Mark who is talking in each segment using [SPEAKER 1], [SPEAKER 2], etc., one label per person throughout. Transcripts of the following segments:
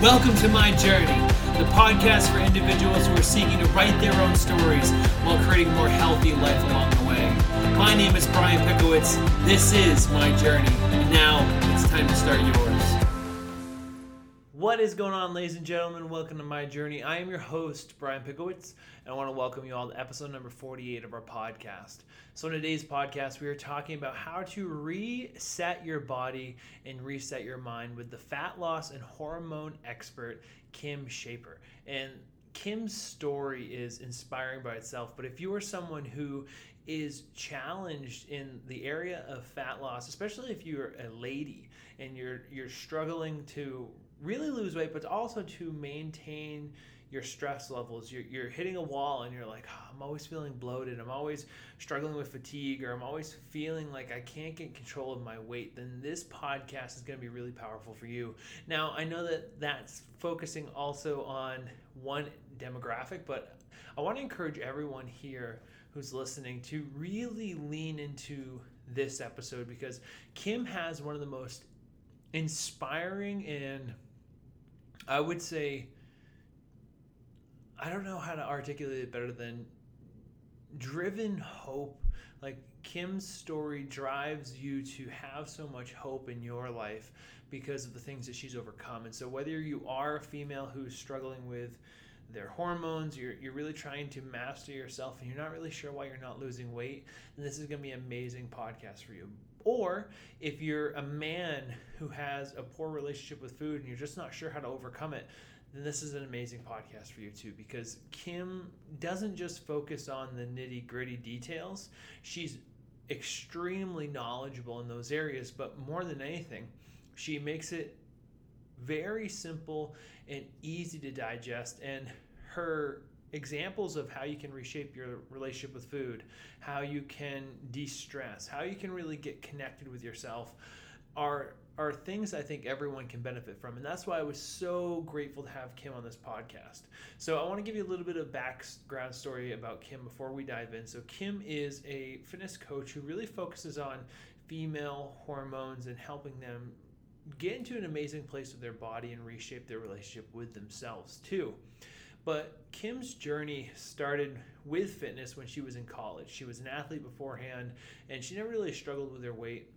[SPEAKER 1] Welcome to My Journey, the podcast for individuals who are seeking to write their own stories while creating a more healthy life along the way. My name is Brian Pickowicz. This is My Journey. And now it's time to start yours. What is going on, ladies and gentlemen? Welcome to My Journey. I am your host, Brian Pickowicz, and I want to welcome you all to episode number 48 of our podcast. So, in today's podcast, we are talking about how to reset your body and reset your mind with the fat loss and hormone expert, Kim Schaper. And Kim's story is inspiring by itself, but if you are someone who is challenged in the area of fat loss, especially if you're a lady and you're you're struggling to really lose weight, but also to maintain your stress levels. You're, you're hitting a wall and you're like, oh, I'm always feeling bloated. I'm always struggling with fatigue, or I'm always feeling like I can't get control of my weight. Then this podcast is going to be really powerful for you. Now, I know that that's focusing also on one demographic, but I want to encourage everyone here who's listening to really lean into this episode because Kim has one of the most inspiring and I would say I don't know how to articulate it better than driven hope. Like Kim's story drives you to have so much hope in your life because of the things that she's overcome. And so whether you are a female who's struggling with their hormones, you're, you're really trying to master yourself and you're not really sure why you're not losing weight, then this is going to be an amazing podcast for you. Or if you're a man who has a poor relationship with food and you're just not sure how to overcome it, then this is an amazing podcast for you too because Kim doesn't just focus on the nitty gritty details. She's extremely knowledgeable in those areas, but more than anything, she makes it very simple and easy to digest. And her examples of how you can reshape your relationship with food, how you can de stress, how you can really get connected with yourself are are things I think everyone can benefit from. And that's why I was so grateful to have Kim on this podcast. So I want to give you a little bit of background story about Kim before we dive in. So Kim is a fitness coach who really focuses on female hormones and helping them get into an amazing place with their body and reshape their relationship with themselves too. But Kim's journey started with fitness when she was in college. She was an athlete beforehand and she never really struggled with her weight.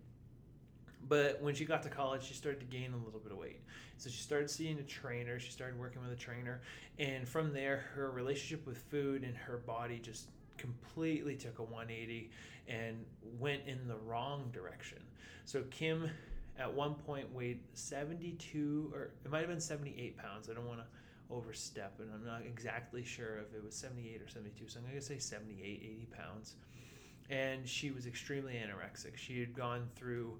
[SPEAKER 1] But when she got to college, she started to gain a little bit of weight. So she started seeing a trainer, she started working with a trainer, and from there, her relationship with food and her body just completely took a 180 and went in the wrong direction. So Kim at one point weighed 72 or it might have been 78 pounds. I don't want to overstep and I'm not exactly sure if it was 78 or 72. So I'm going to say 78, 80 pounds. And she was extremely anorexic. She had gone through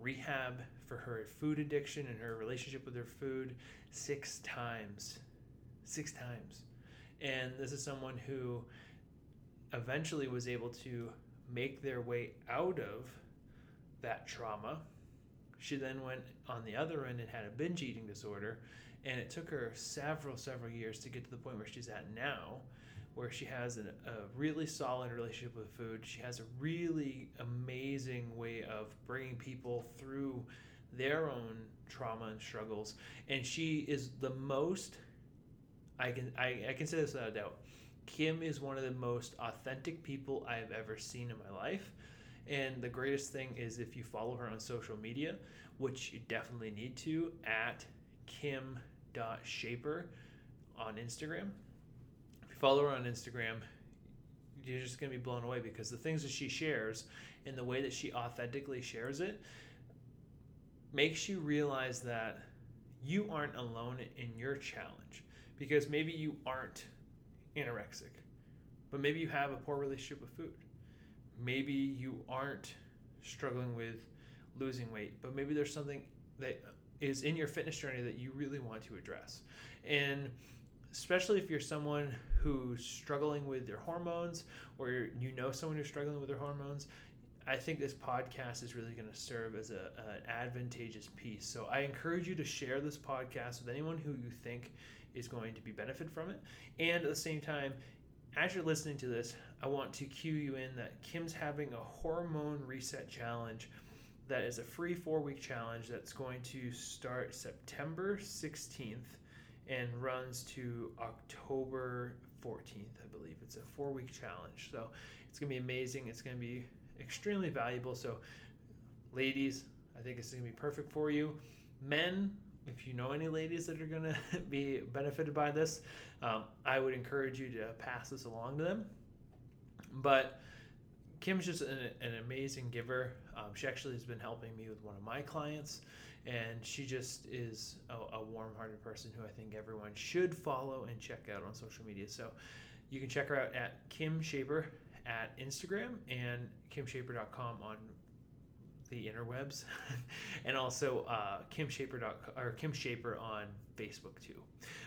[SPEAKER 1] rehab for her food addiction and her relationship with her food six times. Six times. And this is someone who eventually was able to make their way out of that trauma she then went on the other end and had a binge eating disorder, and it took her several, several years to get to the point where she's at now, where she has an, a really solid relationship with food. She has a really amazing way of bringing people through their own trauma and struggles, and she is the most. I can I, I can say this without a doubt. Kim is one of the most authentic people I have ever seen in my life. And the greatest thing is if you follow her on social media, which you definitely need to, at kim.schaper on Instagram. If you follow her on Instagram, you're just going to be blown away because the things that she shares and the way that she authentically shares it makes you realize that you aren't alone in your challenge because maybe you aren't anorexic, but maybe you have a poor relationship with food maybe you aren't struggling with losing weight, but maybe there's something that is in your fitness journey that you really want to address. And especially if you're someone who's struggling with their hormones or you know someone who's struggling with their hormones, I think this podcast is really going to serve as a, an advantageous piece. So I encourage you to share this podcast with anyone who you think is going to be benefit from it. And at the same time, as you're listening to this, I want to cue you in that Kim's having a hormone reset challenge that is a free four week challenge that's going to start September 16th. and runs to October 14th, I believe. It's a four week challenge. So it's going to be amazing. It's going to be extremely valuable. So, ladies, I think it's going to be perfect for you. Men, if you know any ladies that are going to be benefited by this, um, I would encourage you to pass this along to them. But Kim's just an, an amazing giver. Um, she actually has been helping me with one of my clients, and she just is a, a warm hearted person who I think everyone should follow and check out on social media. So you can check her out at Kim Schaper at Instagram and kimschaper.com on the interwebs, and also uh, Kim Schaper or Kim Schaper on Facebook too.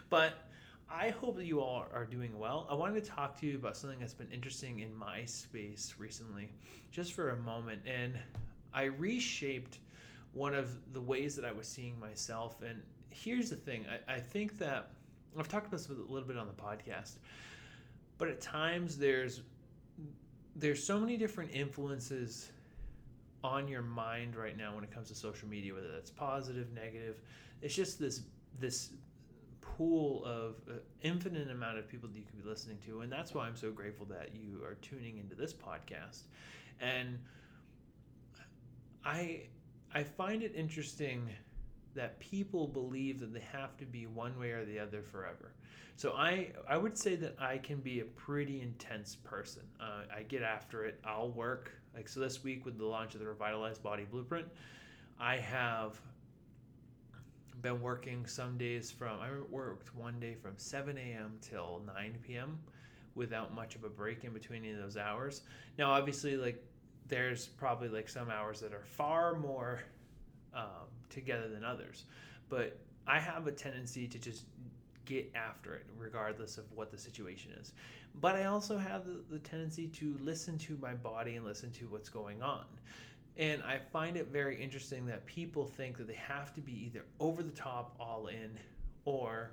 [SPEAKER 1] But I hope that you all are doing well. I wanted to talk to you about something that's been interesting in my space recently, just for a moment. And I reshaped one of the ways that I was seeing myself. And here's the thing I, I think that I've talked about this a little bit on the podcast, but at times there's there's so many different influences on your mind right now when it comes to social media, whether that's positive, negative. It's just this this pool of uh, infinite amount of people that you could be listening to, and that's why I'm so grateful that you are tuning into this podcast. And I I find it interesting that people believe that they have to be one way or the other forever. So I I would say that I can be a pretty intense person. Uh, I get after it. I'll work like so this week with the launch of the Revitalized Body Blueprint. I have been working some days from I worked one day from 7 a.m. till 9 p.m. without much of a break in between any of those hours. Now, obviously, like there's probably like some hours that are far more um, together than others, but I have a tendency to just get after it regardless of what the situation is. But I also have the, the tendency to listen to my body and listen to what's going on. And I find it very interesting that people think that they have to be either over the top, all in, or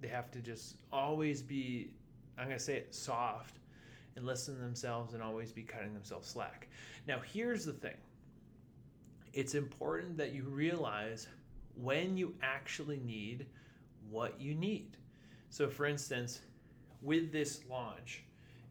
[SPEAKER 1] they have to just always be, I'm going to say it, soft and listen to themselves and always be cutting themselves slack. Now, here's the thing it's important that you realize when you actually need what you need. So, for instance, with this launch,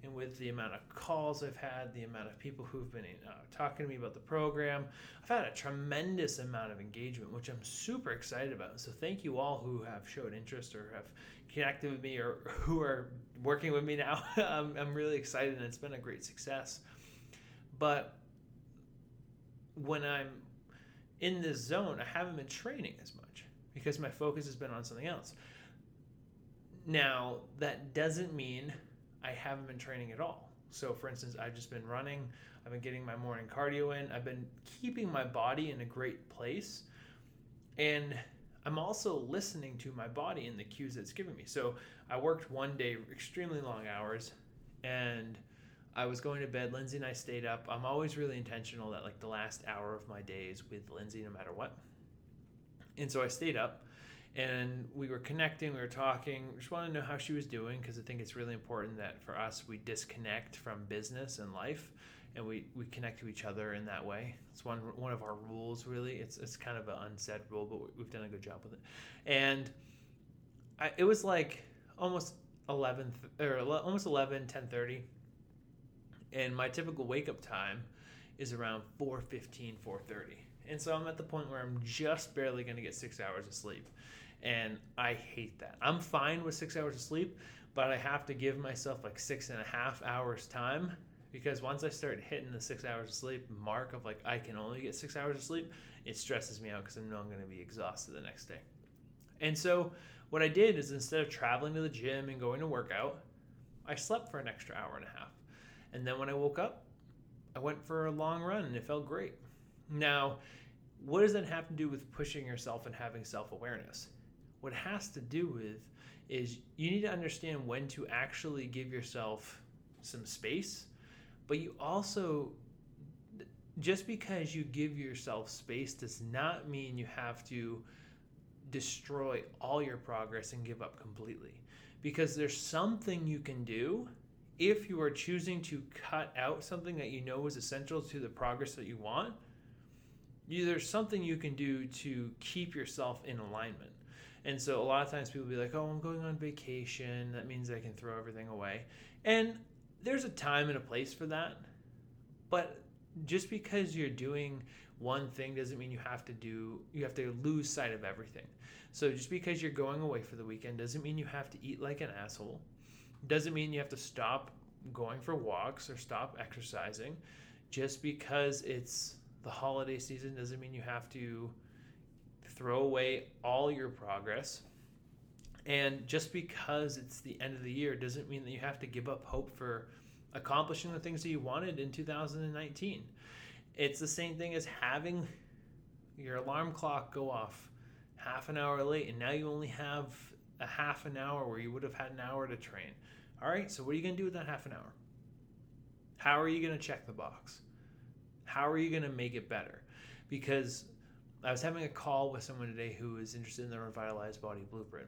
[SPEAKER 1] and with the amount of calls I've had, the amount of people who've been uh, talking to me about the program, I've had a tremendous amount of engagement, which I'm super excited about. So thank you all who have showed interest or have connected with me or who are working with me now. I'm, I'm really excited and it's been a great success. But when I'm in this zone, I haven't been training as much because my focus has been on something else. Now, that doesn't mean I haven't been training at all. So, for instance, I've just been running, I've been getting my morning cardio in, I've been keeping my body in a great place. And I'm also listening to my body and the cues it's giving me. So, I worked one day extremely long hours and I was going to bed. Lindsay and I stayed up. I'm always really intentional that, like, the last hour of my day is with Lindsay no matter what. And so I stayed up and we were connecting, we were talking. Just want to know how she was doing because I think it's really important that for us we disconnect from business and life, and we, we connect to each other in that way. It's one one of our rules, really. It's it's kind of an unsaid rule, but we've done a good job with it. And I, it was like almost 11 or almost 11 10:30 and my typical wake up time is around 4:15 4:30 and so I'm at the point where I'm just barely going to get 6 hours of sleep and I hate that. I'm fine with six hours of sleep, but I have to give myself like six and a half hours time because once I start hitting the six hours of sleep mark of like I can only get six hours of sleep, it stresses me out because I know I'm going to be exhausted the next day. And so what I did is instead of traveling to the gym and going to workout, I slept for an extra hour and a half. And then when I woke up, I went for a long run and it felt great. Now, what does that have to do with pushing yourself and having self awareness? What it has to do with is you need to understand when to actually give yourself some space, but you also just because you give yourself space does not mean you have to destroy all your progress and give up completely. Because there's something you can do if you are choosing to cut out something that you know is essential to the progress that you want. There's something you can do to keep yourself in alignment. And so a lot of times people be like, "Oh, I'm going on vacation. That means I can throw everything away." And there's a time and a place for that. But just because you're doing one thing doesn't mean you have to do you have to lose sight of everything. So just because you're going away for the weekend doesn't mean you have to eat like an asshole. Doesn't mean you have to stop going for walks or stop exercising. Just because it's the holiday season doesn't mean you have to throw away all your progress. And just because it's the end of the year doesn't mean that you have to give up hope for accomplishing the things that you wanted in 2019. It's the same thing as having your alarm clock go off half an hour late, and now you only have a half an hour where you would have had an hour to train. All right, so what are you going to do with that half an hour? How are you going to check the box? How are you going to make it better? Because I was having a call with someone today who is interested in the Revitalized Body Blueprint,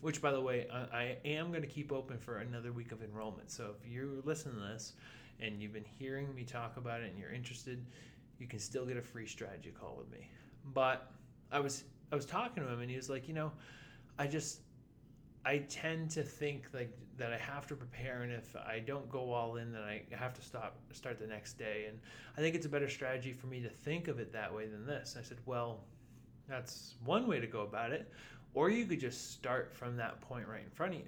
[SPEAKER 1] which, by the way, I, I am going to keep open for another week of enrollment. So if you're listening to this and you've been hearing me talk about it and you're interested, you can still get a free strategy call with me. But I was I was talking to him and he was like, you know, I just I tend to think like that I have to prepare, and if I don't go all in, then I have to stop start the next day. And I think it's a better strategy for me to think of it that way than this. I said, well, that's one way to go about it, or you could just start from that point right in front of you.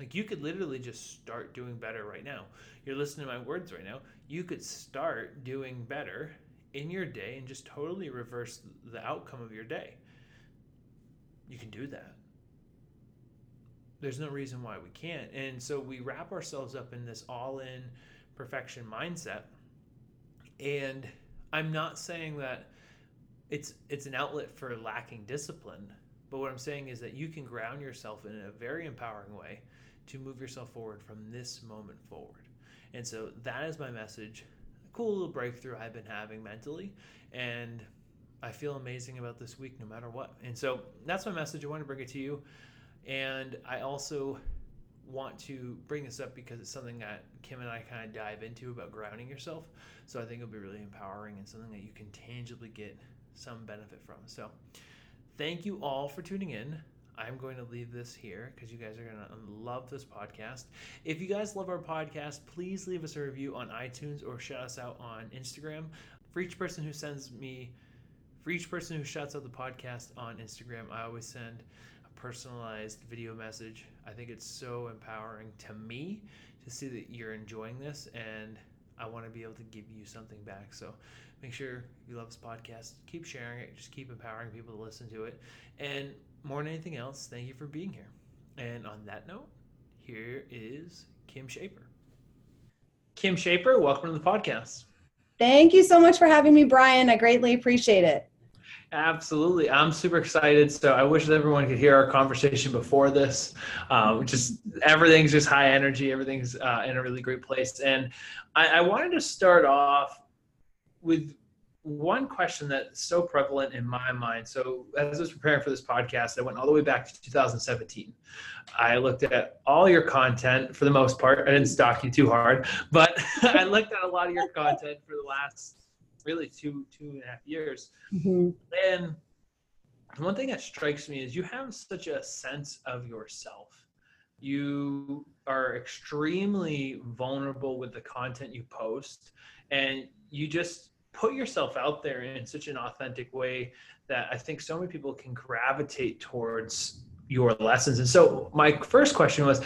[SPEAKER 1] Like you could literally just start doing better right now. You're listening to my words right now. You could start doing better in your day and just totally reverse the outcome of your day. You can do that there's no reason why we can't. And so we wrap ourselves up in this all in perfection mindset. And I'm not saying that it's it's an outlet for lacking discipline, but what I'm saying is that you can ground yourself in a very empowering way to move yourself forward from this moment forward. And so that is my message. Cool little breakthrough I've been having mentally and I feel amazing about this week no matter what. And so that's my message. I want to bring it to you. And I also want to bring this up because it's something that Kim and I kind of dive into about grounding yourself. So I think it'll be really empowering and something that you can tangibly get some benefit from. So thank you all for tuning in. I'm going to leave this here because you guys are going to love this podcast. If you guys love our podcast, please leave us a review on iTunes or shout us out on Instagram. For each person who sends me, for each person who shouts out the podcast on Instagram, I always send personalized video message. I think it's so empowering to me to see that you're enjoying this and I want to be able to give you something back. So make sure you love this podcast, keep sharing it, just keep empowering people to listen to it. And more than anything else, thank you for being here. And on that note, here is Kim Schaper. Kim Schaper, welcome to the podcast.
[SPEAKER 2] Thank you so much for having me, Brian. I greatly appreciate it.
[SPEAKER 1] Absolutely. I'm super excited. So I wish everyone could hear our conversation before this. Um, just everything's just high energy. Everything's uh, in a really great place. And I, I wanted to start off with one question that's so prevalent in my mind. So as I was preparing for this podcast, I went all the way back to 2017. I looked at all your content for the most part. I didn't stalk you too hard, but I looked at a lot of your content for the last really two two and a half years. Mm-hmm. And one thing that strikes me is you have such a sense of yourself. You are extremely vulnerable with the content you post, and you just put yourself out there in such an authentic way that I think so many people can gravitate towards your lessons. And so, my first question was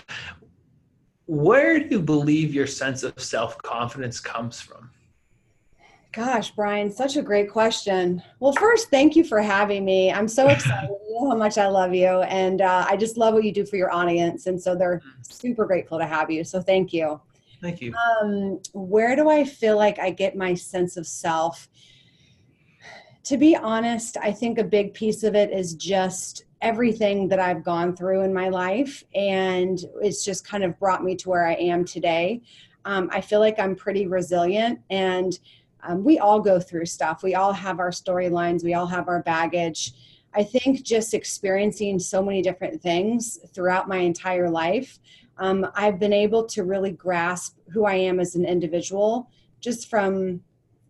[SPEAKER 1] where do you believe your sense of self confidence comes from?
[SPEAKER 2] Gosh, Brian, such a great question. Well, first, thank you for having me. I'm so excited. you know how much I love you. And uh, I just love what you do for your audience. And so they're super grateful to have you. So thank you.
[SPEAKER 1] Thank you.
[SPEAKER 2] Um, where do I feel like I get my sense of self? To be honest, I think a big piece of it is just everything that I've gone through in my life. And it's just kind of brought me to where I am today. Um, I feel like I'm pretty resilient. And um, we all go through stuff. We all have our storylines. We all have our baggage. I think just experiencing so many different things throughout my entire life, um, I've been able to really grasp who I am as an individual just from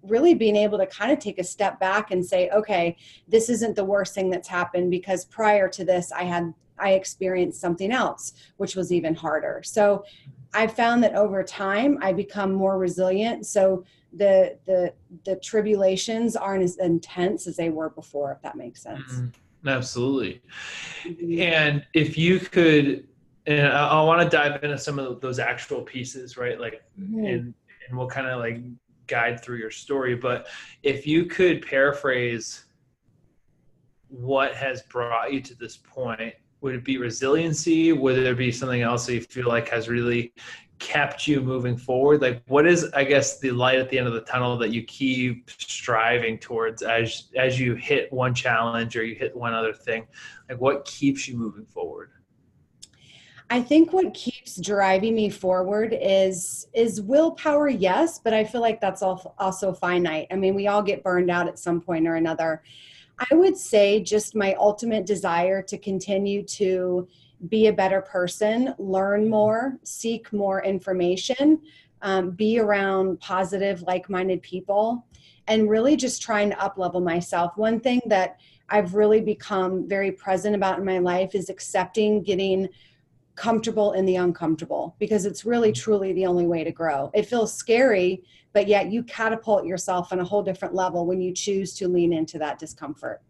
[SPEAKER 2] really being able to kind of take a step back and say, okay, this isn't the worst thing that's happened because prior to this, I had I experienced something else, which was even harder. So I found that over time I become more resilient. So the the the tribulations aren't as intense as they were before, if that makes sense. Mm-hmm.
[SPEAKER 1] Absolutely. Mm-hmm. And if you could and I, I want to dive into some of those actual pieces, right? Like mm-hmm. and and we'll kind of like guide through your story. But if you could paraphrase what has brought you to this point, would it be resiliency? Would there be something else that you feel like has really kept you moving forward? Like, what is, I guess, the light at the end of the tunnel that you keep striving towards as as you hit one challenge or you hit one other thing? Like, what keeps you moving forward?
[SPEAKER 2] I think what keeps driving me forward is is willpower, yes, but I feel like that's all also finite. I mean, we all get burned out at some point or another. I would say just my ultimate desire to continue to be a better person, learn more, seek more information, um, be around positive, like minded people, and really just trying to up level myself. One thing that I've really become very present about in my life is accepting getting comfortable in the uncomfortable because it's really mm-hmm. truly the only way to grow. It feels scary, but yet you catapult yourself on a whole different level when you choose to lean into that discomfort.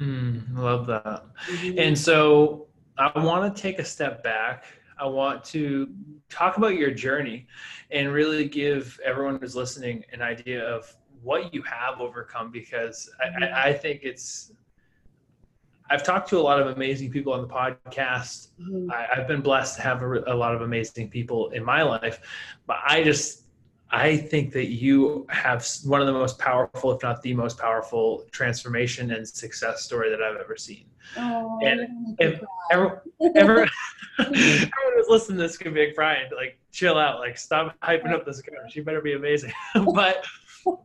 [SPEAKER 1] Mm, love that. Mm-hmm. And so I want to take a step back. I want to talk about your journey and really give everyone who's listening an idea of what you have overcome because I, I think it's I've talked to a lot of amazing people on the podcast. Mm-hmm. I, have been blessed to have a, a, lot of amazing people in my life, but I just I think that you have one of the most powerful, if not the most powerful, transformation and success story that I've ever seen. Oh, and if ever, ever, everyone who's listening to this can be a crying, like chill out, like stop hyping up this girl. She better be amazing. but,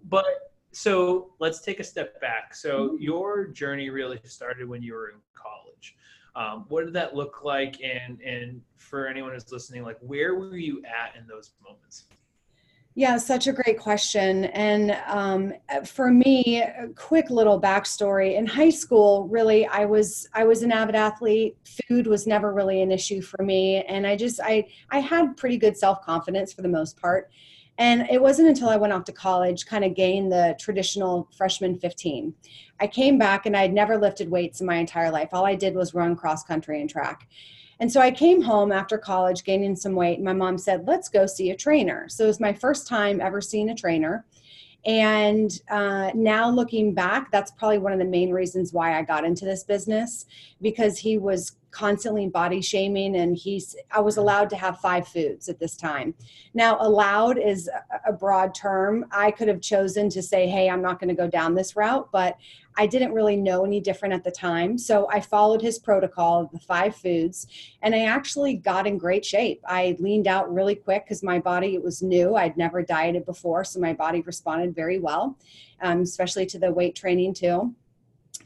[SPEAKER 1] but so let's take a step back. So mm-hmm. your journey really started when you were in college. Um, what did that look like? And and for anyone who's listening, like where were you at in those moments?
[SPEAKER 2] Yeah, such a great question. And um, for me, a quick little backstory. In high school, really, I was I was an avid athlete. Food was never really an issue for me, and I just I I had pretty good self confidence for the most part. And it wasn't until I went off to college, kind of gained the traditional freshman 15. I came back and I'd never lifted weights in my entire life. All I did was run cross country and track. And so I came home after college, gaining some weight. My mom said, Let's go see a trainer. So it was my first time ever seeing a trainer. And uh, now looking back, that's probably one of the main reasons why I got into this business because he was constantly body shaming and he's i was allowed to have five foods at this time. Now allowed is a broad term. I could have chosen to say hey i'm not going to go down this route but i didn't really know any different at the time. So i followed his protocol of the five foods and i actually got in great shape. I leaned out really quick because my body it was new. I'd never dieted before so my body responded very well um, especially to the weight training too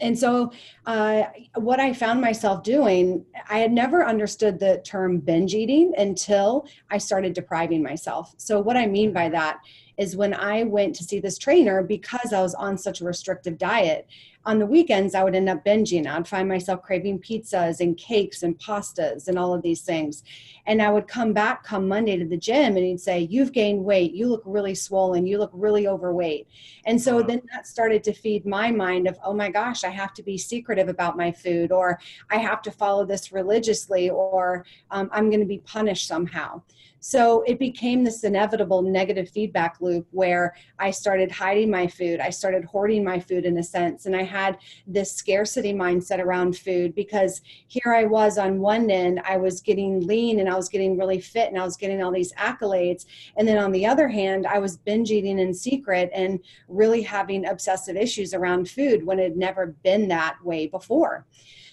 [SPEAKER 2] and so uh, what i found myself doing i had never understood the term binge eating until i started depriving myself. So what i mean by that is when i went to see this trainer because i was on such a restrictive diet. On the weekends i would end up binging. I'd find myself craving pizzas and cakes and pastas and all of these things. And i would come back come monday to the gym and he'd say you've gained weight. You look really swollen. You look really overweight. And so wow. then that started to feed my mind of oh my gosh i have to be secretive about my food or i have to follow this religiously or um, i'm going to be punished somehow so it became this inevitable negative feedback loop where I started hiding my food. I started hoarding my food in a sense. And I had this scarcity mindset around food because here I was on one end, I was getting lean and I was getting really fit and I was getting all these accolades. And then on the other hand, I was binge eating in secret and really having obsessive issues around food when it had never been that way before.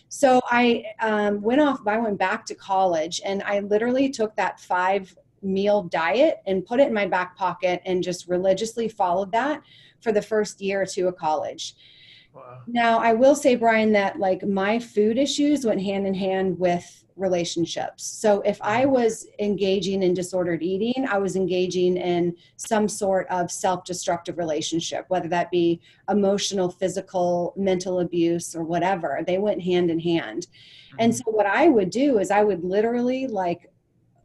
[SPEAKER 2] So I um, went off, I went back to college and I literally took that five meal diet and put it in my back pocket and just religiously followed that for the first year or two of college. Wow. Now, I will say, Brian, that like my food issues went hand in hand with relationships. So if I mm-hmm. was engaging in disordered eating, I was engaging in some sort of self destructive relationship, whether that be emotional, physical, mental abuse, or whatever. They went hand in hand. And mm-hmm. so what I would do is I would literally like,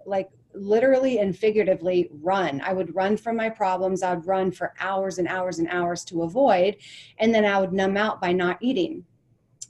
[SPEAKER 2] like, literally and figuratively run. I would run from my problems. I would run for hours and hours and hours to avoid. And then I would numb out by not eating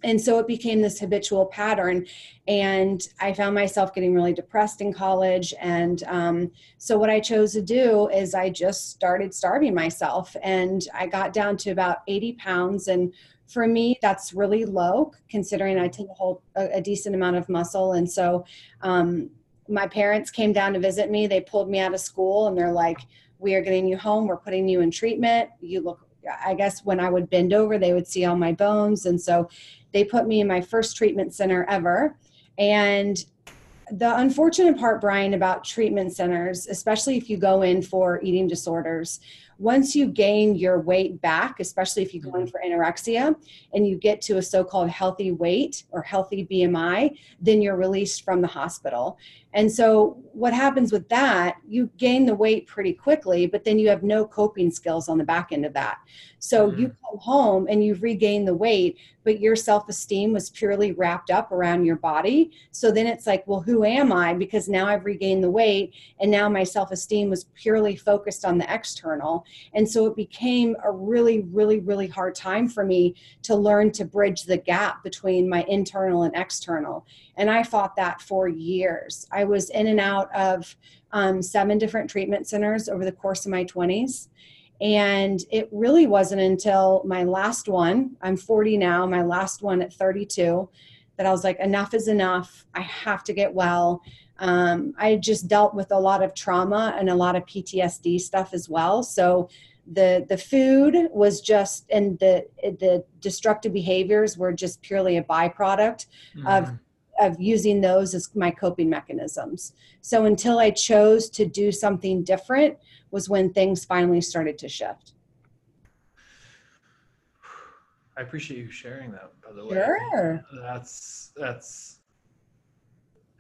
[SPEAKER 2] and so it became this habitual pattern and i found myself getting really depressed in college and um, so what i chose to do is i just started starving myself and i got down to about 80 pounds and for me that's really low considering i tend to hold a, a decent amount of muscle and so um, my parents came down to visit me they pulled me out of school and they're like we are getting you home we're putting you in treatment you look I guess when I would bend over, they would see all my bones. And so they put me in my first treatment center ever. And the unfortunate part, Brian, about treatment centers, especially if you go in for eating disorders, once you gain your weight back, especially if you go in mm-hmm. for anorexia and you get to a so called healthy weight or healthy BMI, then you're released from the hospital. And so, what happens with that, you gain the weight pretty quickly, but then you have no coping skills on the back end of that. So, mm-hmm. you come home and you've regained the weight, but your self esteem was purely wrapped up around your body. So then it's like, well, who am I? Because now I've regained the weight and now my self esteem was purely focused on the external. And so it became a really, really, really hard time for me to learn to bridge the gap between my internal and external. And I fought that for years. I was in and out of um, seven different treatment centers over the course of my 20s. And it really wasn't until my last one, I'm 40 now, my last one at 32, that I was like, enough is enough. I have to get well. Um, I just dealt with a lot of trauma and a lot of PTSD stuff as well. So the the food was just and the the destructive behaviors were just purely a byproduct mm. of of using those as my coping mechanisms. So until I chose to do something different was when things finally started to shift.
[SPEAKER 1] I appreciate you sharing that by the way.
[SPEAKER 2] Sure.
[SPEAKER 1] That's that's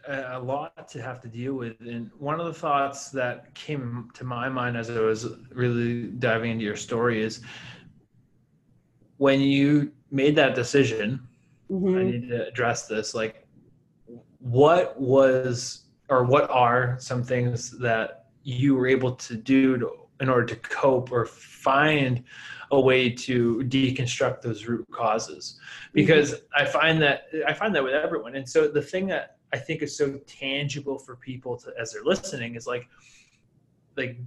[SPEAKER 1] a lot to have to deal with. And one of the thoughts that came to my mind as I was really diving into your story is when you made that decision, mm-hmm. I need to address this. Like what was or what are some things that you were able to do to, in order to cope or find a way to deconstruct those root causes because mm-hmm. i find that i find that with everyone and so the thing that i think is so tangible for people to as they're listening is like like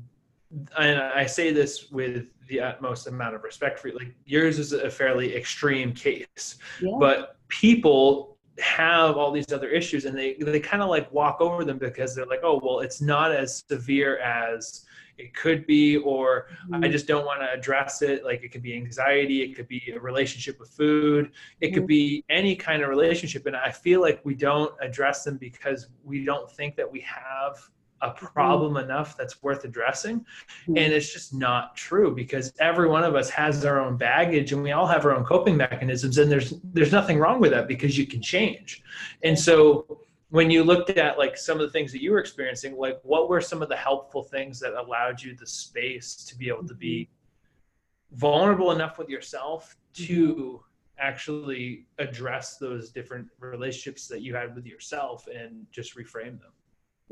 [SPEAKER 1] and i say this with the utmost amount of respect for you like yours is a fairly extreme case yeah. but people have all these other issues and they they kind of like walk over them because they're like oh well it's not as severe as it could be or mm-hmm. i just don't want to address it like it could be anxiety it could be a relationship with food it could mm-hmm. be any kind of relationship and i feel like we don't address them because we don't think that we have a mm-hmm. problem mm-hmm. enough that's worth addressing mm-hmm. and it's just not true because every one of us has our own baggage and we all have our own coping mechanisms and there's there's nothing wrong with that because you can change and so when you looked at like some of the things that you were experiencing like what were some of the helpful things that allowed you the space to be able to be mm-hmm. vulnerable enough with yourself to actually address those different relationships that you had with yourself and just reframe them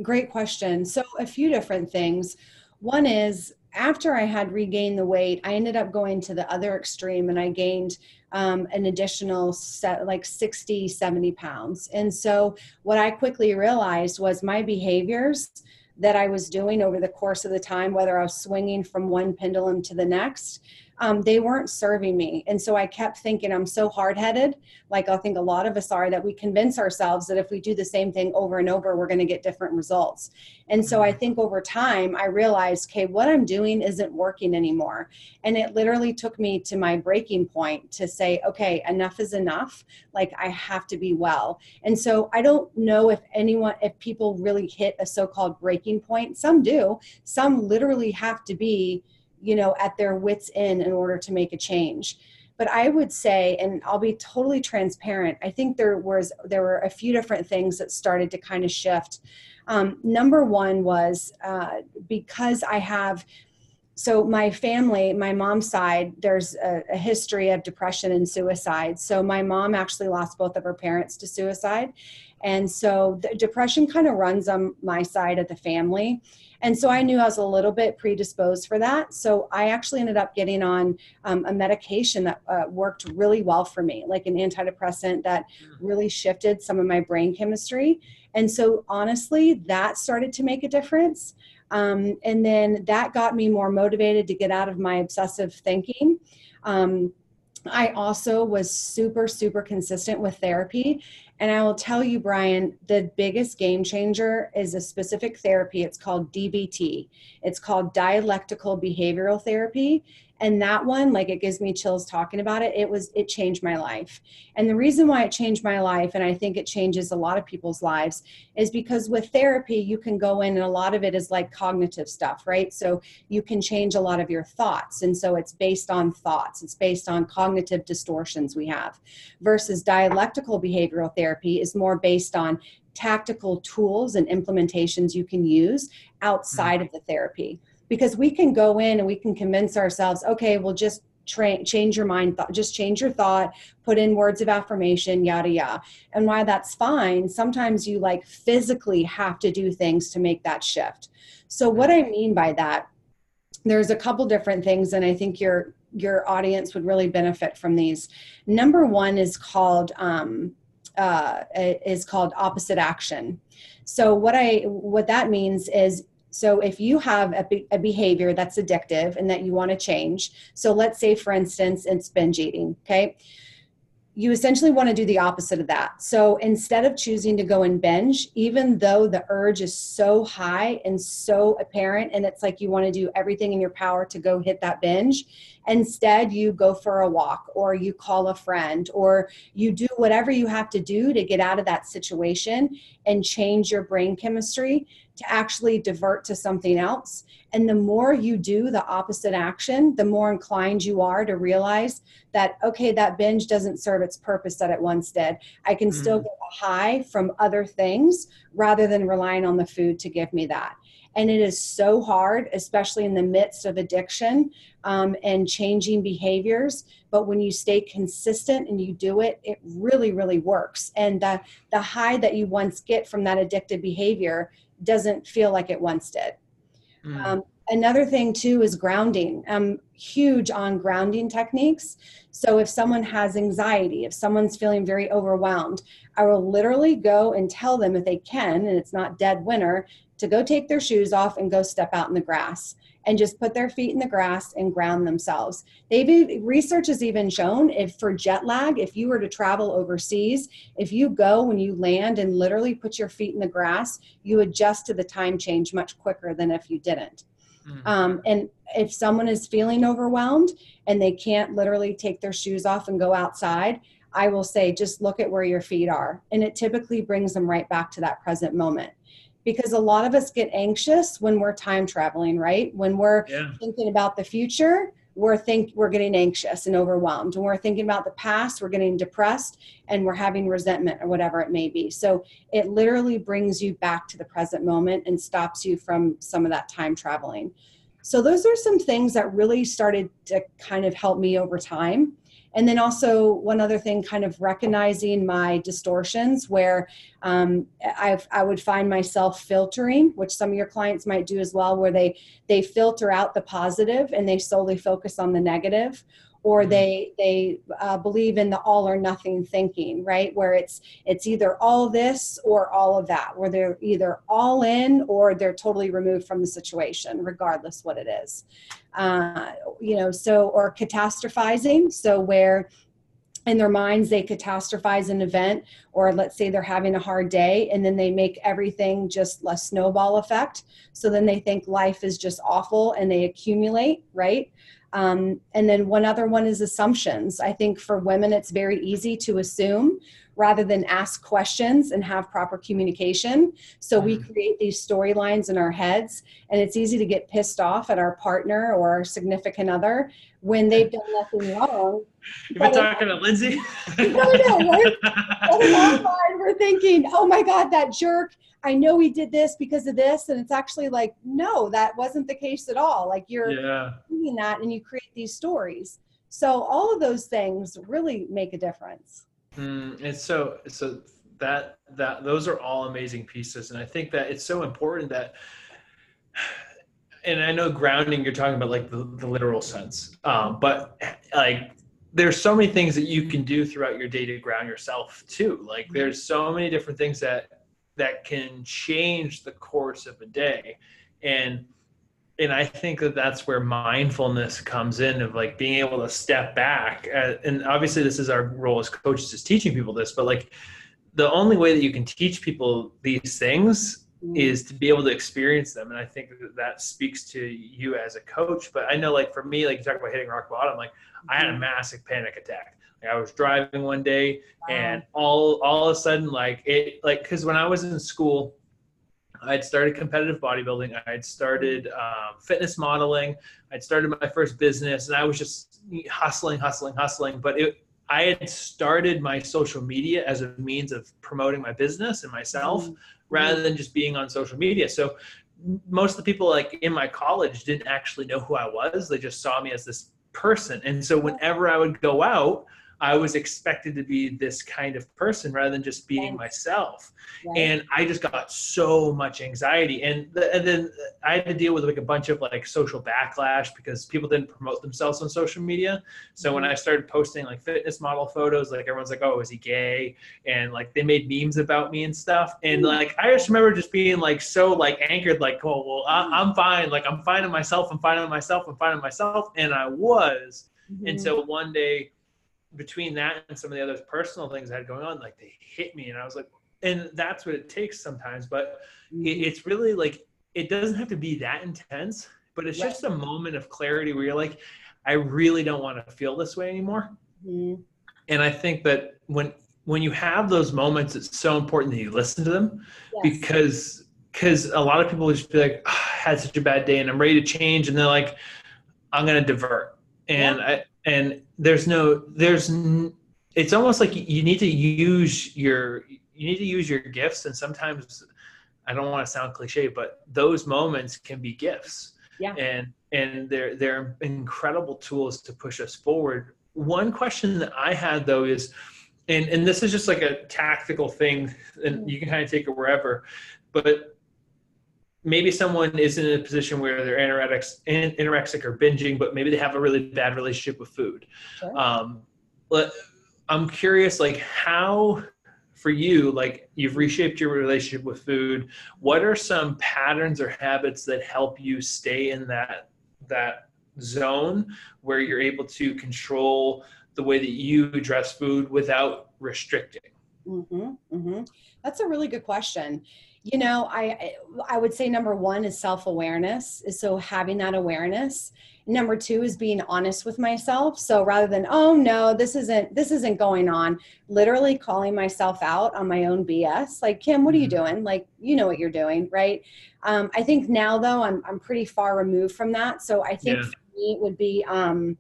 [SPEAKER 2] Great question. So, a few different things. One is after I had regained the weight, I ended up going to the other extreme and I gained um, an additional set, like 60, 70 pounds. And so, what I quickly realized was my behaviors that I was doing over the course of the time, whether I was swinging from one pendulum to the next, um, they weren't serving me. And so I kept thinking, I'm so hard headed. Like I think a lot of us are that we convince ourselves that if we do the same thing over and over, we're going to get different results. And so I mm-hmm. think over time, I realized, okay, what I'm doing isn't working anymore. And it literally took me to my breaking point to say, okay, enough is enough. Like I have to be well. And so I don't know if anyone, if people really hit a so called breaking point. Some do, some literally have to be you know at their wits end in order to make a change. But I would say, and I'll be totally transparent, I think there was there were a few different things that started to kind of shift. Um, number one was uh, because I have so my family my mom's side there's a, a, history of depression and suicide. So my mom actually lost both of her parents to suicide and so the depression kind of runs on my side of the family and so I knew I was a little bit predisposed for that. So I actually ended up getting on um, a medication that uh, worked really well for me, like an antidepressant that mm. really shifted some of my brain chemistry. And so honestly, that started to make a difference. Um, and then that got me more motivated to get out of my obsessive thinking. Um, I also was super, super consistent with therapy. And I will tell you, Brian, the biggest game changer is a specific therapy. It's called DBT, it's called dialectical behavioral therapy and that one like it gives me chills talking about it. It was it changed my life. And the reason why it changed my life and i think it changes a lot of people's lives is because with therapy you can go in and a lot of it is like cognitive stuff right? So you can change a lot of your thoughts. And so it's based on thoughts. It's based on cognitive distortions we have versus dialectical behavioral therapy is more based on tactical tools and implementations you can use outside mm-hmm. of the therapy because we can go in and we can convince ourselves okay we'll just change your mind th- just change your thought put in words of affirmation yada yada. And while that's fine sometimes you like physically have to do things to make that shift. So what i mean by that there's a couple different things and i think your your audience would really benefit from these. Number one is called um, uh, is called opposite action. So what i what that means is so if you have a, be- a behavior that's addictive and that you want to change, so let's say, for instance, it's binge eating, okay? you essentially want to do the opposite of that. So instead of choosing to go and binge, even though the urge is so high and so apparent, and it's like you want to do everything in your power to go hit that binge, instead you go for a walk or you call a friend or you do whatever you have to do to get out of that situation and change your brain chemistry to actually divert to something else. And the more you do the opposite action, the more inclined you are to realize that, okay, that binge doesn't serve its purpose that it once did. I can mm. still get a high from other things rather than relying on the food to give me that. And it is so hard, especially in the midst of addiction um, and changing behaviors. But when you stay consistent and you do it, it really, really works. And the, the high that you once get from that addictive behavior doesn't feel like it once did. Mm. Um, another thing too is grounding. I'm huge on grounding techniques. So if someone has anxiety, if someone's feeling very overwhelmed, I will literally go and tell them if they can, and it's not dead winter, to go take their shoes off and go step out in the grass and just put their feet in the grass and ground themselves. They've research has even shown if for jet lag, if you were to travel overseas, if you go when you land and literally put your feet in the grass, you adjust to the time change much quicker than if you didn't. Mm-hmm. Um, and if someone is feeling overwhelmed and they can't literally take their shoes off and go outside, I will say just look at where your feet are. And it typically brings them right back to that present moment because a lot of us get anxious when we're time traveling, right? When we're yeah. thinking about the future, we're think we're getting anxious and overwhelmed. When we're thinking about the past, we're getting depressed and we're having resentment or whatever it may be. So it literally brings you back to the present moment and stops you from some of that time traveling. So those are some things that really started to kind of help me over time and then also one other thing kind of recognizing my distortions where um, I, I would find myself filtering which some of your clients might do as well where they they filter out the positive and they solely focus on the negative or mm-hmm. they they uh, believe in the all or nothing thinking right? Where it's it's either all this or all of that where they're either all in or they're totally removed from the situation regardless what it is. Uh, you know so or catastrophizing so where in their minds they catastrophize an event or let's say they're having a hard day and then they make everything just a snowball effect. So then they think life is just awful and they accumulate right um, and then one other one is assumptions. I think for women, it's very easy to assume rather than ask questions and have proper communication. So we
[SPEAKER 1] Mhm.
[SPEAKER 2] create these storylines in our heads, and it's easy to get pissed off at our partner or our significant other when they've done nothing wrong.
[SPEAKER 1] You've been talking to Lindsay?
[SPEAKER 2] No, no, right? But in our mind, we're thinking, oh my God, that jerk. I know he did this because of this. And it's actually like, no, that wasn't the case at all. Like you're
[SPEAKER 1] yeah.
[SPEAKER 2] doing that and you create these stories. So all of those things really make a difference.
[SPEAKER 1] Mm, and so so that that those are all amazing pieces. And i think that it's so important that and i know grounding you're talking about like the, the literal sense um, but like there's so many things that you can do throughout your day to ground yourself too. Like there's so many different things that that can change the course of a day. And and i think that that's where mindfulness comes in of like being able to step back uh, and obviously this is our role as coaches is teaching people this but like the only way that you can teach people these things is to be able to experience them and i think that that speaks to you as a coach but i know like for me like you talk about hitting rock bottom like i had a massive panic attack. Like i was driving one day and all all of a sudden like it like because when i was in school I'd started competitive bodybuilding. I'd started um, fitness modeling. I'd started my first business, and I was just hustling, hustling, hustling. But it, I had started my social media as a means of promoting my business and myself,
[SPEAKER 2] Mhm.
[SPEAKER 1] rather than just being on social media. So most of the people like in my college didn't actually know who I was. They just saw me as this person. And so whenever I would go out, I was expected to be this kind of person rather than just being
[SPEAKER 2] Right.
[SPEAKER 1] myself
[SPEAKER 2] Right?
[SPEAKER 1] and I just got so much anxiety, and, and then I had to deal with like a bunch of like social backlash because people didn't promote themselves on social media. So when mm-hmm. I started posting like fitness model photos, like everyone's like, "Oh, is he gay?" and like they made memes about me and stuff. And mm. like I just remember just being like so like anchored, like, "Oh, well, I- mm-hmm. I'm fine. Like I'm finding myself. I'm finding myself. I'm finding myself," and I was. And
[SPEAKER 2] Mhm.
[SPEAKER 1] so one day, between that and some of the other personal things I had going on, like they hit me, and I was like, and that's what it takes sometimes. But it, it's really like it doesn't have to be that intense, but it's
[SPEAKER 2] Right.
[SPEAKER 1] just a moment of clarity where you're like, I really don't want to feel this way anymore.
[SPEAKER 2] Mhm.
[SPEAKER 1] And I think that when when you have those moments, it's so important that you listen to them
[SPEAKER 2] Yes.
[SPEAKER 1] because because a lot of people just be like, "Ah, I had such a bad day and I'm ready to change, and they're like, I'm gonna divert, and I and there's no there's n- it's almost like you need to use your you need to use your gifts, and sometimes I don't want to sound cliche, but those moments can be gifts,
[SPEAKER 2] Yeah.
[SPEAKER 1] and and they're they're incredible tools to push us forward. One question that I had though is and and this is just like a tactical thing and you can kind of take it wherever but maybe someone is in a position where they're anorexic, anorexic or binging but maybe they have a really bad relationship with food
[SPEAKER 2] Sure.
[SPEAKER 1] um, but i'm curious like how for you like you've reshaped your relationship with food what are some patterns or habits that help you stay in that that zone where you're able to control the way that you address food without restricting
[SPEAKER 2] hmm hmm That's a really good question. You know, I I would say number one is self awareness. Is so having that awareness. Number two is being honest with myself. So rather than oh no, this isn't this isn't going on, literally calling myself out on my own BS. Like Kim, what are you
[SPEAKER 1] Mhm.
[SPEAKER 2] doing? Like you know what you're doing, right? Um, I think now though I'm I'm pretty far removed from that. So I think
[SPEAKER 1] Yeah.
[SPEAKER 2] for me it would be um,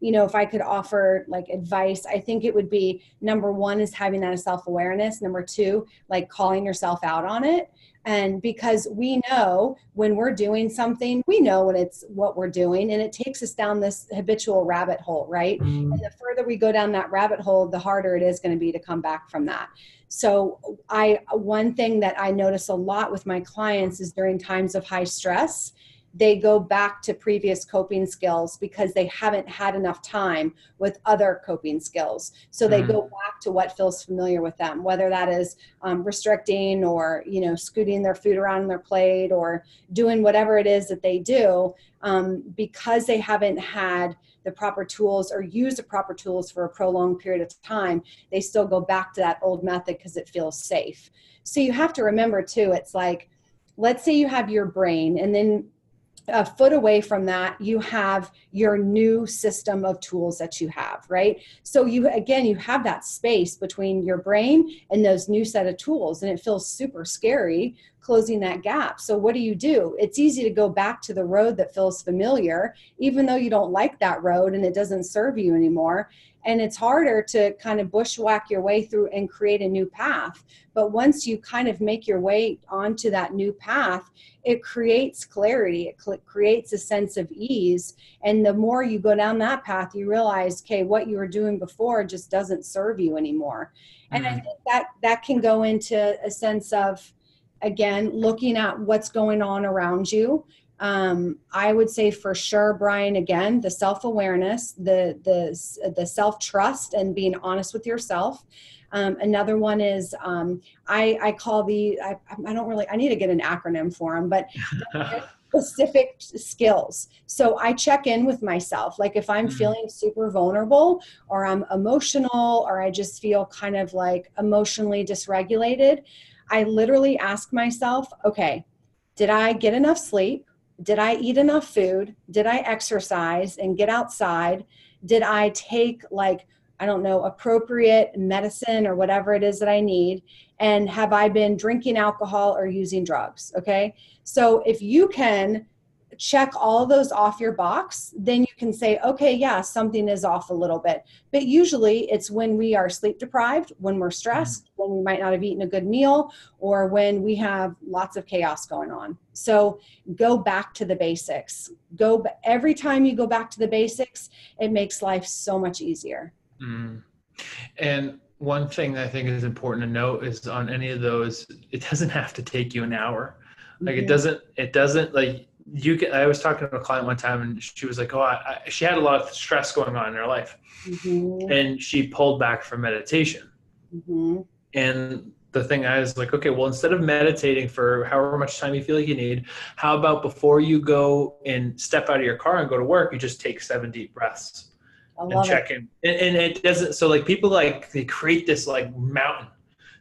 [SPEAKER 2] you know if i could offer like advice i think it would be number one is having that self-awareness. Number two like calling yourself out on it. And because we know when we're doing something we know when it's what we're doing and it takes us down this habitual rabbit hole right? Mm-hmm. And the further we go down that rabbit hole the harder it is going to be to come back from that. So i one thing that i notice a lot with my clients is during times of high stress they go back to previous coping skills because they haven't had enough time with other coping skills so they
[SPEAKER 1] Mhm.
[SPEAKER 2] go back to what feels familiar with them whether that is um, restricting or you know scooting their food around on their plate or doing whatever it is that they do um, because they haven't had the proper tools or used the proper tools for a prolonged period of time they still go back to that old method because it feels safe so you have to remember too it's like let's say you have your brain and then a foot away from that you have your new system of tools that you have right? So you again you have that space between your brain and those new set of tools and it feels super scary closing that gap. So what do you do? It's easy to go back to the road that feels familiar even though you don't like that road and it doesn't serve you anymore and it's harder to kind of bushwhack your way through and create a new path. But once you kind of make your way onto that new path it creates clarity. It cl- creates a sense of ease. And the more you go down that path you realize okay what you were doing before just doesn't serve you anymore. And mm-hmm. i think that that can go into a sense of again looking at what's going on around you um, i would say for sure brian again the self-awareness the the the self-trust and being honest with yourself um, another one is um, I, I call the I, I don't really I need to get an acronym for them, but specific skills. So I check in with myself. Like if I'm mm-hmm. feeling super vulnerable or I'm emotional or I just feel kind of like emotionally dysregulated, I literally ask myself, okay, did I get enough sleep? Did I eat enough food? Did I exercise and get outside? Did I take like, I don't know, appropriate medicine or whatever it is that I need? And have I been drinking alcohol or using drugs? Okay. So if you can check all those off your box, then you can say, okay, yeah, something is off a little bit. But usually it's when we are sleep deprived, when we're stressed, mm-hmm. when we might not have eaten a good meal, or when we have lots of chaos going on. So go back to the basics. Go every time you go back to the basics, it makes life so much easier.
[SPEAKER 1] Mm. And one thing that I think is important to note is on any of those, it doesn't have to take you an hour. Like it doesn't, it doesn't like you can, I was talking to a client one time and she was like, Oh, I, I, she had a lot of stress going on in her life mm-hmm. and she pulled back from meditation. Mm-hmm. And the thing I was like, okay, well, instead of meditating for however much time you feel like you need, how about before you go and step out of your car and go to work, you just take seven deep breaths and check it. in. And, and, it doesn't, so like people like, they create this like mountain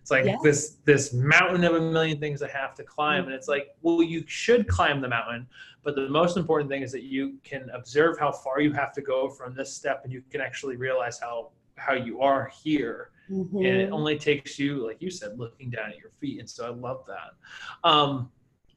[SPEAKER 1] it's like yeah. this this mountain of a million things I have to climb, mm-hmm. and it's like, well, you should climb the mountain, but the most important thing is that you can observe how far you have to go from this step, and you can actually realize how how you are here. Mm-hmm. And it only takes you, like you said, looking down at your feet. And so I love that. Um,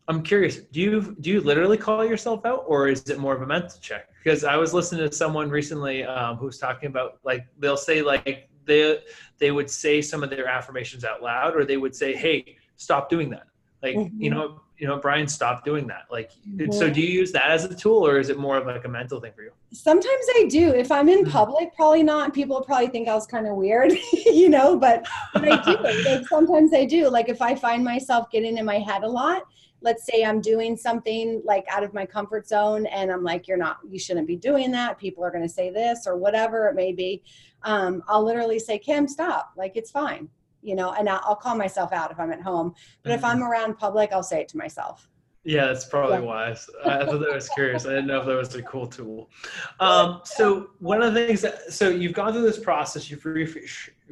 [SPEAKER 1] I'm curious, do you do you literally call yourself out, or is it more of a mental check? Because I was listening to someone recently um, who was talking about like they'll say like they they would say some of their affirmations out loud or they would say hey stop doing that like mm-hmm. you know you know brian stop doing that like mm-hmm. so do you use that as a tool or is it more of like a mental thing for you
[SPEAKER 2] sometimes i do if i'm in mm-hmm. public probably not people probably think i was kind of weird you know but, but i do like sometimes i do like if i find myself getting in my head a lot let's say I'm doing something like out of my comfort zone and I'm like, you're not, you shouldn't be doing that. People are going to say this or whatever it may be. Um, I'll literally say, Kim, stop. Like, it's fine. You know, and I'll, call myself out if I'm at home. But mm-hmm. if I'm around public, I'll say it to myself.
[SPEAKER 1] Yeah, that's probably yeah. wise. I thought that was curious. I didn't know if that was a cool tool. Um, so one of the things that, so you've gone through this process, you've re-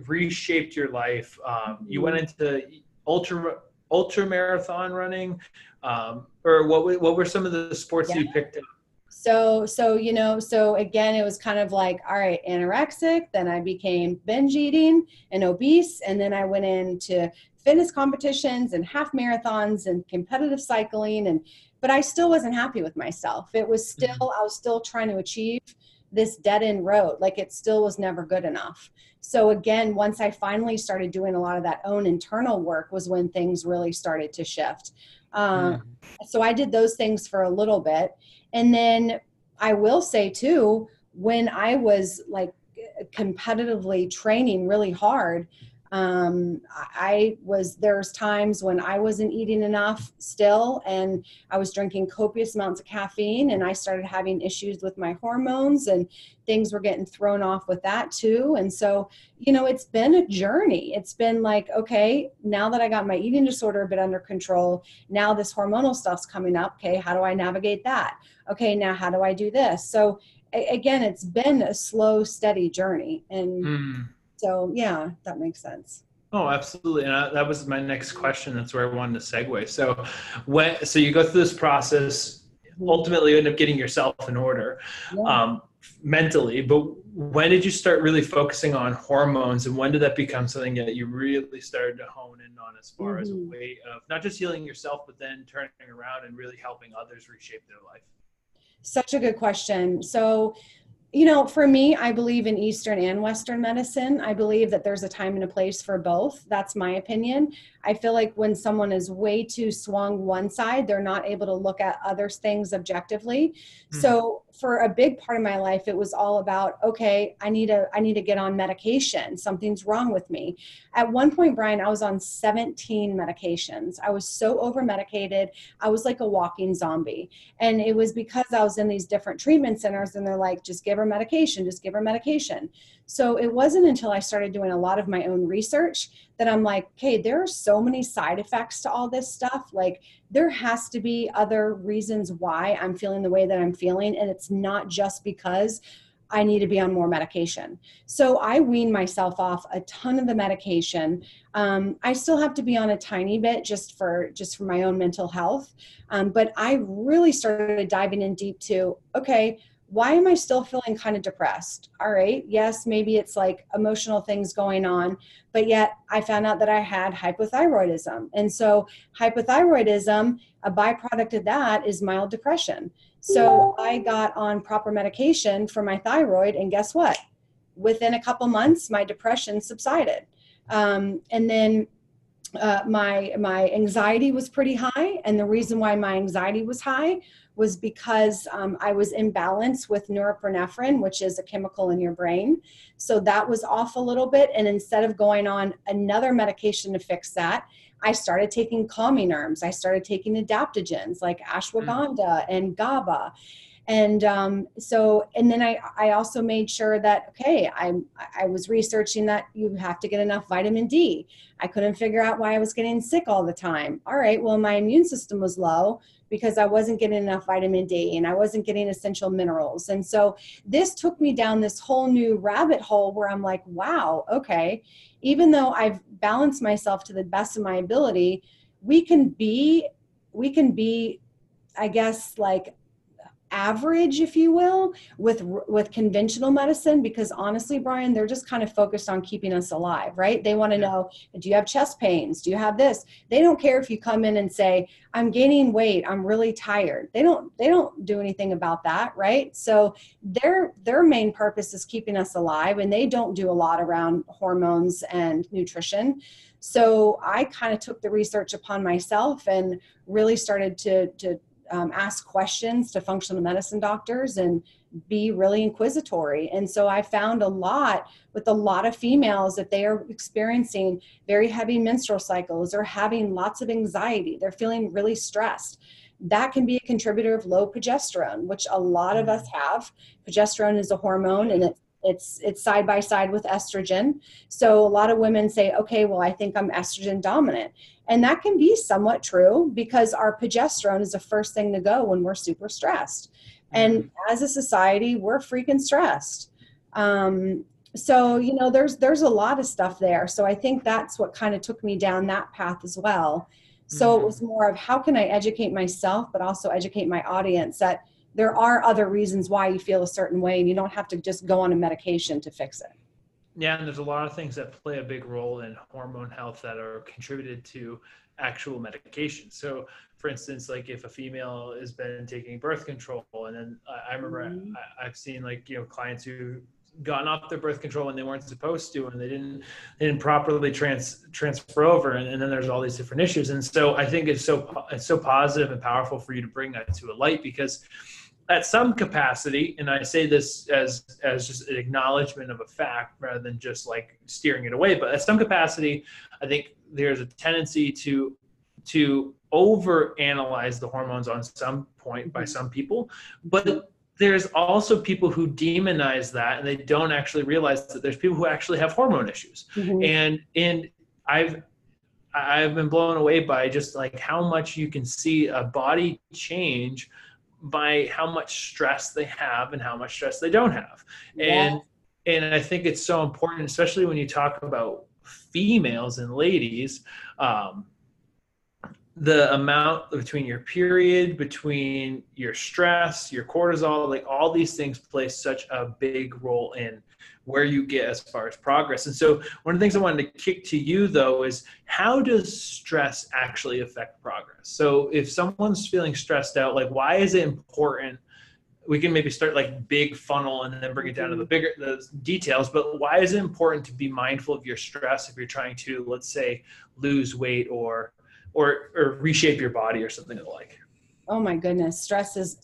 [SPEAKER 1] reshaped your life. Um, you went mm-hmm. into ultra ultra marathon running, um, or what what were some of the sports yeah. you picked up?
[SPEAKER 2] So so you know so again it was kind of like all right anorexic. Then I became binge eating and obese, and then I went into fitness competitions and half marathons and competitive cycling and but I still wasn't happy with myself. It was still mm-hmm. I was still trying to achieve this dead end road. Like it still was never good enough. So again, once I finally started doing a lot of that own internal work was when things really started to shift. Um, mm So I did those things for a little bit. And then I will say too, when I was like competitively training really hard, um, I was there's times when I wasn't eating enough still, and I was drinking copious amounts of caffeine, and I started having issues with my hormones, and things were getting thrown off with that too. And so, you know, it's been a journey. It's been like, okay, now that I got my eating disorder a bit under control, now this hormonal stuff's coming up. Okay, how do I navigate that? Okay, now how do I do this? So again, it's been a slow, steady journey, and. Mm so yeah, that makes sense.
[SPEAKER 1] Oh, absolutely. And I, that was my next question. That's where I wanted to segue. So when, so you go through this process, ultimately you end up getting yourself in order yeah. um, mentally. But when did you start really focusing on hormones, and when did that become something that you really started to hone in on as far mm-hmm. as a mm-hmm. way of not just healing yourself, but then turning around and really helping others reshape their life?
[SPEAKER 2] Such a good question. So you know, for me, I believe in Eastern and Western medicine. I believe that there's a time and a place for both. That's my opinion. I feel like when someone is way too swung one side, they're not able to look at other things objectively. Mm-hmm. So for a big part of my life it was all about okay i need to i need to get on medication. Something's wrong with me. At one point brian i was on 17 medications. I was so over medicated i was like a walking zombie. And it was because i was in these different treatment centers and they're like just give her medication just give her medication so it wasn't until I started doing a lot of my own research that I'm like, okay, there are so many side effects to all this stuff. Like, there has to be other reasons why I'm feeling the way that I'm feeling. And it's not just because I need to be on more medication. So I wean myself off a ton of the medication. Um, I still have to be on a tiny bit just for just for my own mental health. Um, but I really started diving in deep to okay, why am I still feeling kind of depressed? All right, yes, maybe it's like emotional things going on, but yet I found out that I had hypothyroidism. And so, hypothyroidism, a byproduct of that is mild depression. So, I got on proper medication for my thyroid, and guess what? Within a couple months, my depression subsided. Um, and then uh, my my anxiety was pretty high, and the reason why my anxiety was high was because um, I was imbalanced with norepinephrine, which is a chemical in your brain. So that was off a little bit. And instead of going on another medication to fix that, I started taking calming herbs. I started taking adaptogens like ashwagandha mm. and GABA. And um, so, and then I, I also made sure that, okay, I, I was researching that you have to get enough vitamin D. I couldn't figure out why I was getting sick all the time. All right, well, my immune system was low because I wasn't getting enough vitamin D and I wasn't getting essential minerals. And so this took me down this whole new rabbit hole where I'm like, wow, okay, even though I've balanced myself to the best of my ability, we can be, we can be, I guess, like average if you will with with conventional medicine because honestly brian they're just kind of focused on keeping us alive right? They want to know do you have chest pains? Do you have this? They don't care if you come in and say i'm gaining weight i'm really tired. They don't they don't do anything about that right? So their their main purpose is keeping us alive and they don't do a lot around hormones and nutrition. So i kind of took the research upon myself and really started to to um, ask questions to functional medicine doctors and be really inquisitory. And so I found a lot with a lot of females that they are experiencing very heavy menstrual cycles or having lots of anxiety. They're feeling really stressed. That can be a contributor of low progesterone, which a lot of us have. Progesterone is a hormone and it it's it's side by side with estrogen so a lot of women say okay well i think i'm estrogen dominant and that can be somewhat true because our progesterone is the first thing to go when we're super stressed. And mm-hmm. as a society, we're freaking stressed. Um, so you know, there's there's a lot of stuff there. So I think that's what kind of took me down that path as well. So mm-hmm. it was more of how can I educate myself, but also educate my audience that there are other reasons why you feel a certain way, and you don't have to just go on a medication to fix it.
[SPEAKER 1] Yeah, and there's a lot of things that play a big role in hormone health that are contributed to actual medication. So, for instance, like if a female has been taking birth control, and then I, I remember mm-hmm. I, have seen like you know clients who gotten off their birth control when they weren't supposed to, and they didn't they didn't properly trans transfer over, and, and then there's all these different issues. And so I think it's so it's so positive and powerful for you to bring that to a light because at some capacity, and I say this as as just an acknowledgement of a fact rather than just like steering it away, but at some capacity, I think there's a tendency to to over analyze the hormones on some point by some people, but there's also people who demonize that and they don't actually realize that there's people who actually have hormone issues. Mm-hmm. And and I've I've been blown away by just like how much you can see a body change by how much stress they have and how much stress they don't have. Yeah. And and I think it's so important, especially when you talk about females and ladies. Um, the amount between your period, between your stress, your cortisol, like all these things play such a big role in where you get as far as progress. And so, one of the things I wanted to kick to you though is how does stress actually affect progress? So, if someone's feeling stressed out, like why is it important? We can maybe start like big funnel and then bring it down to the mm-hmm. bigger the details. But why is it important to be mindful of your stress if you're trying to, let's say, lose weight or or or reshape your body or something like?
[SPEAKER 2] Oh my goodness, stress is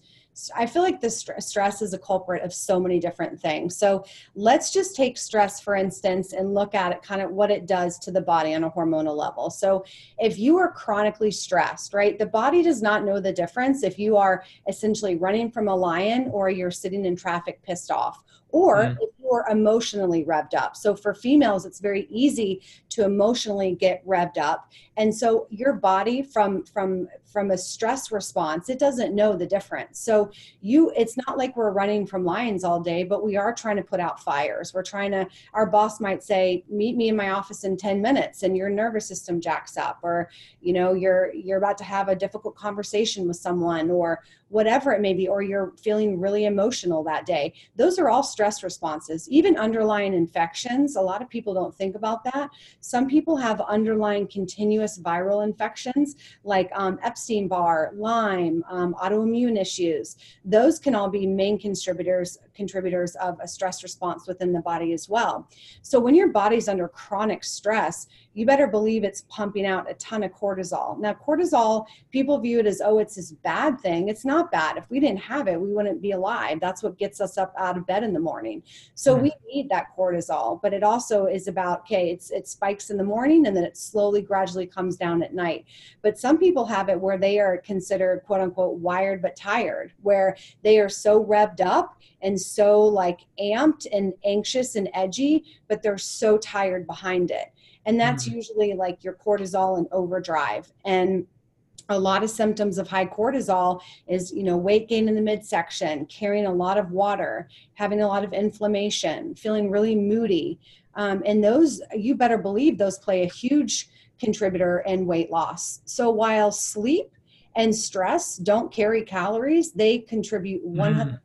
[SPEAKER 2] I feel like the st- stress is a culprit of so many different things. So let's just take stress, for instance, and look at it kind of what it does to the body on a hormonal level. So if you are chronically stressed, right, the body does not know the difference if you are essentially running from a lion or you're sitting in traffic pissed off or mm. if you're emotionally revved up. So for females, it's very easy to emotionally get revved up. And so your body from from from a stress response, it doesn't know the difference. So you it's not like we're running from lions all day, but we are trying to put out fires. We're trying to our boss might say, "Meet me in my office in 10 minutes," and your nervous system jacks up or you know, you're you're about to have a difficult conversation with someone or whatever it may be, or you're feeling really emotional that day. Those are all stress responses. Even underlying infections, a lot of people don't think about that. Some people have underlying continuous viral infections like um, Epstein Barr, Lyme, um, autoimmune issues. Those can all be main contributors contributors of a stress response within the body as well. So when your body's under chronic stress, you better believe it's pumping out a ton of cortisol. Now, cortisol, people view it as, oh, it's this bad thing. It's not bad. If we didn't have it, we wouldn't be alive. That's what gets us up out of bed in the morning. So mm-hmm. we need that cortisol, but it also is about, okay, it's it spikes in the morning and then it slowly, gradually comes down at night. But some people have it where they are considered quote unquote wired but tired, where they are so revved up and so like amped and anxious and edgy, but they're so tired behind it and that's mm-hmm. usually like your cortisol and overdrive and a lot of symptoms of high cortisol is you know weight gain in the midsection carrying a lot of water having a lot of inflammation feeling really moody um, and those you better believe those play a huge contributor in weight loss so while sleep and stress don't carry calories they contribute 100% mm.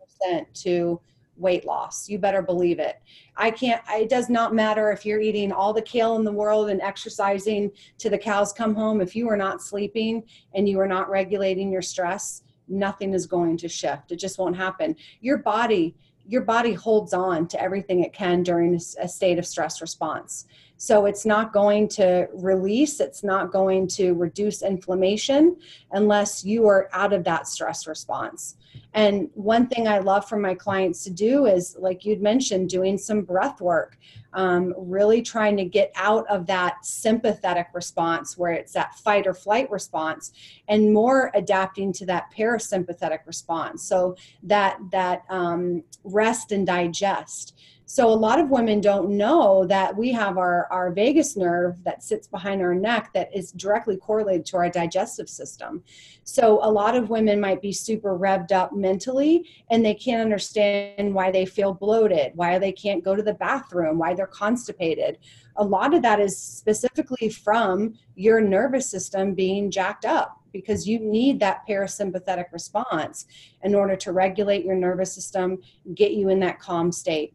[SPEAKER 2] To weight loss. You better believe it. I can't, it does not matter if you're eating all the kale in the world and exercising to the cows come home. If you are not sleeping and you are not regulating your stress, nothing is going to shift. It just won't happen. Your body, your body holds on to everything it can during a state of stress response. So it's not going to release, it's not going to reduce inflammation unless you are out of that stress response. And one thing I love for my clients to do is, like you'd mentioned, doing some breath work, um, really trying to get out of that sympathetic response where it's that fight or flight response and more adapting to that parasympathetic response. So that, that um, rest and digest. So a lot of women don't know that we have our, our vagus nerve that sits behind our neck that is directly correlated to our digestive system. So a lot of women might be super revved up mentally and they can't understand why they feel bloated, why they can't go to the bathroom, why they're constipated. A lot of that is specifically from your nervous system being jacked up because you need that parasympathetic response in order to regulate your nervous system, get you in that calm state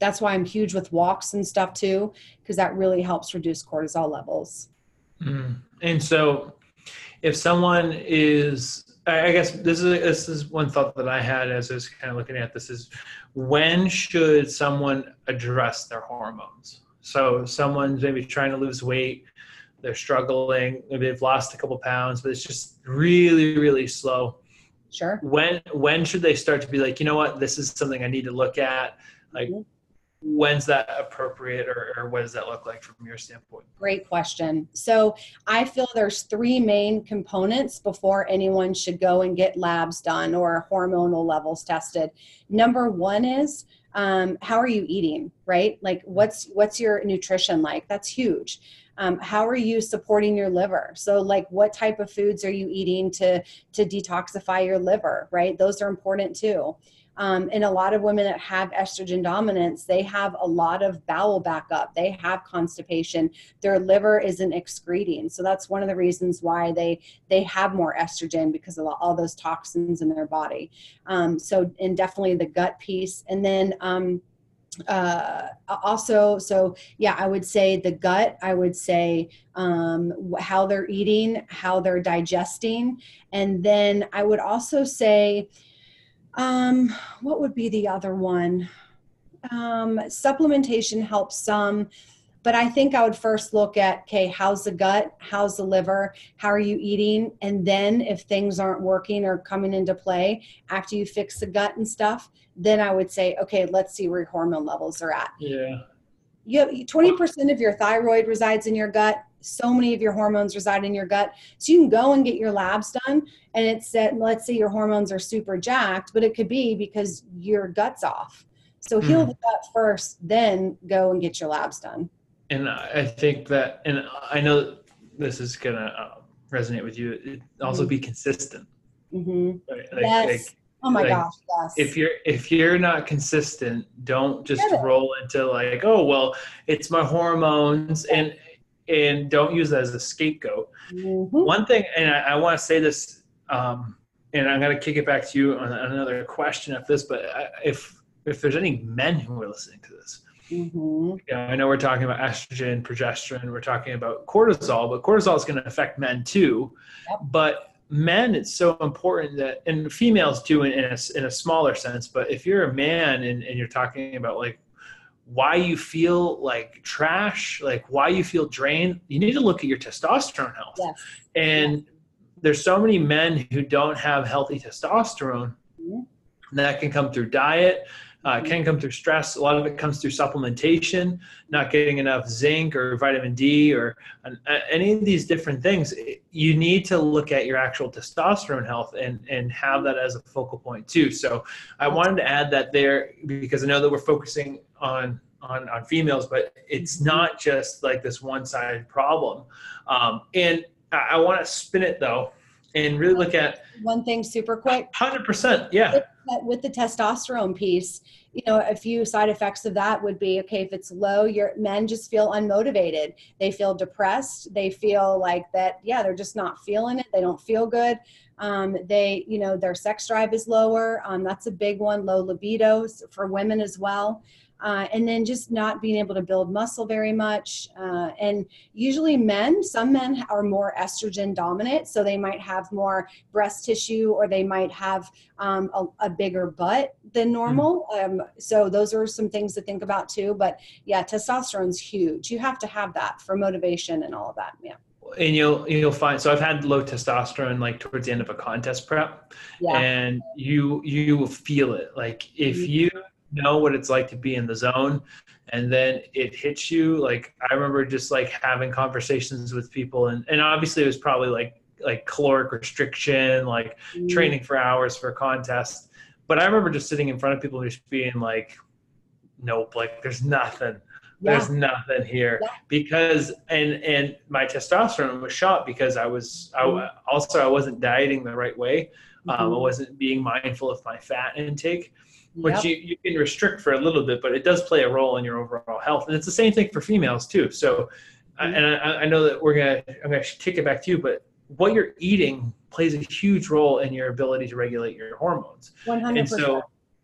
[SPEAKER 2] that's why I'm huge with walks and stuff too, because that really helps reduce cortisol levels.
[SPEAKER 1] Mm. And so, if someone is, I guess this is this is one thought that I had as I was kind of looking at this is, when should someone address their hormones? So someone's maybe trying to lose weight, they're struggling, maybe they've lost a couple pounds, but it's just really really slow.
[SPEAKER 2] Sure.
[SPEAKER 1] When when should they start to be like, you know what, this is something I need to look at? Like, mm-hmm when's that appropriate or, or, what does that look like from your standpoint?
[SPEAKER 2] Great question. So i feel there's three main components before anyone should go and get labs done or hormonal levels tested. Number one is um, how are you eating right? Like what's what's your nutrition like? That's huge. Um, how are you supporting your liver? So like what type of foods are you eating to to detoxify your liver right? Those are important too Um, and a lot of women that have estrogen dominance, they have a lot of bowel backup. They have constipation. Their liver isn't excreting, so that's one of the reasons why they they have more estrogen because of all those toxins in their body. Um, so, and definitely the gut piece, and then. Um, uh, also so yeah i would say the gut i would say um, how they're eating how they're digesting and then i would also say um, what would be the other one um, supplementation helps some but i think i would first look at okay how's the gut how's the liver how are you eating and then if things aren't working or coming into play after you fix the gut and stuff then I would say, okay, let's see where your hormone levels are at.
[SPEAKER 1] Yeah.
[SPEAKER 2] You have 20% of your thyroid resides in your gut. So many of your hormones reside in your gut. So you can go and get your labs done and it's said, let's say your hormones are super jacked, but it could be because your gut's off. So heal mm. the gut first, then go and get your labs done.
[SPEAKER 1] And I think that, and I know this is going to uh, resonate with you. It also mm-hmm. be consistent.
[SPEAKER 2] Mm-hmm. Right? Like, yes. Like, Oh my like, gosh, yes.
[SPEAKER 1] If you're if you're not consistent, don't just roll into like, oh well, it's my hormones and and don't use that as a scapegoat. Mm-hmm. One thing, and I, I want to say this, um, and I'm going to kick it back to you on another question of this, but if if there's any men who are listening to this, mm-hmm. you know, I know we're talking about estrogen, progesterone, we're talking about cortisol, but cortisol is going to affect men too. Yep. But men it's so important that and females too in, in, a, in a smaller sense but if you're a man and, and you're talking about like why you feel like trash like why you feel drained you need to look at your testosterone health yes. and yes. there's so many men who don't have healthy testosterone mm-hmm. that can come through diet uh, can come through stress. A lot of it comes through supplementation, not getting enough zinc or vitamin D or uh, any of these different things. You need to look at your actual testosterone health and, and have that as a focal point too. So I wanted to add that there because I know that we're focusing on on, on females, but it's not just like this one sided problem. Um, and I, I want to spin it though and really look at
[SPEAKER 2] one thing super quick.
[SPEAKER 1] 100% yeah.
[SPEAKER 2] With, with the testosterone piece you know a few side effects of that would be okay if it's low your men just feel unmotivated. They feel depressed. They feel like that yeah they're just not feeling it. They don't feel good. Um, they you know their sex drive is lower. Um, that's a big one. Low libidos for women as well uh, and then just not being able to build muscle very much. Uh, and usually, men, some men are more estrogen dominant, so they might have more breast tissue or they might have um, a, a, bigger butt than hmm. normal. Mm. Um, so, those are some things to think about too. But yeah, testosterone's huge. You have to have that for motivation and all of that. Yeah
[SPEAKER 1] and you'll you'll find so i've had low testosterone like towards the end of a contest prep yeah. and you you will feel it like if mm-hmm. you know what it's like to be in the zone and then it hits you like i remember just like having conversations with people and, and obviously it was probably like like caloric restriction like mm. training for hours for a contest but i remember just sitting in front of people and just being like nope like there's nothing yeah. there's nothing here yeah. because and and my testosterone was shot because i was I, mm. also i wasn't dieting the right way mm-hmm. um, i wasn't being mindful of my fat intake which yep. you, you can restrict for a little bit, but it does play a role in your overall health. And it's the same thing for females too. So, mm-hmm. and I, I, know that we're gonna I'm gonna take it back to you, but what you're eating plays a huge role in your ability to regulate your hormones.
[SPEAKER 2] 100%.
[SPEAKER 1] And so,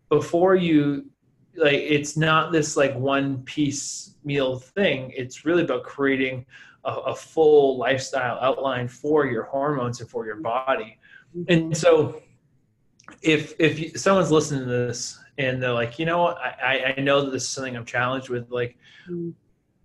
[SPEAKER 1] before you like, it's not this like one piece meal thing. It's really about creating a, a full lifestyle outline for your hormones and for your body. Mm-hmm. And so if if someone's listening to this and they're like, you know what, I, I know that this is something I'm challenged with, like mm.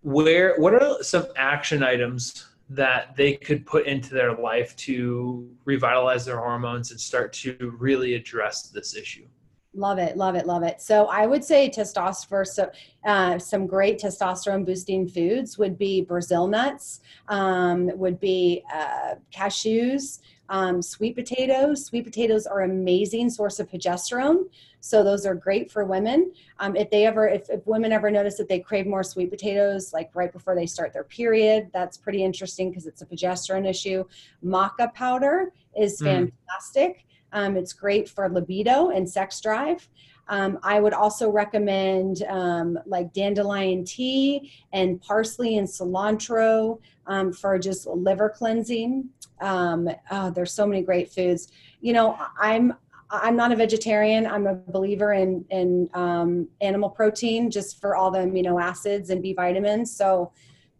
[SPEAKER 1] where what are some action items that they could put into their life to revitalize their hormones and start to really address this issue?
[SPEAKER 2] Love it, love it, love it. So I would say testosterone. So uh, some great testosterone boosting foods would be Brazil nuts, um, would be uh, cashews, um, sweet potatoes. Sweet potatoes are amazing source of progesterone. So those are great for women. Um, if they ever, if, if, women ever notice that they crave more sweet potatoes, like right before they start their period, that's pretty interesting because it's a progesterone issue. Maca powder is mm. fantastic. Um, it's great for libido and sex drive. Um, I would also recommend um, like dandelion tea and parsley and cilantro um, for just liver cleansing. Um, oh, there's so many great foods. You know, I'm I'm not a vegetarian. I'm a believer in in um, animal protein just for all the amino acids and B vitamins. So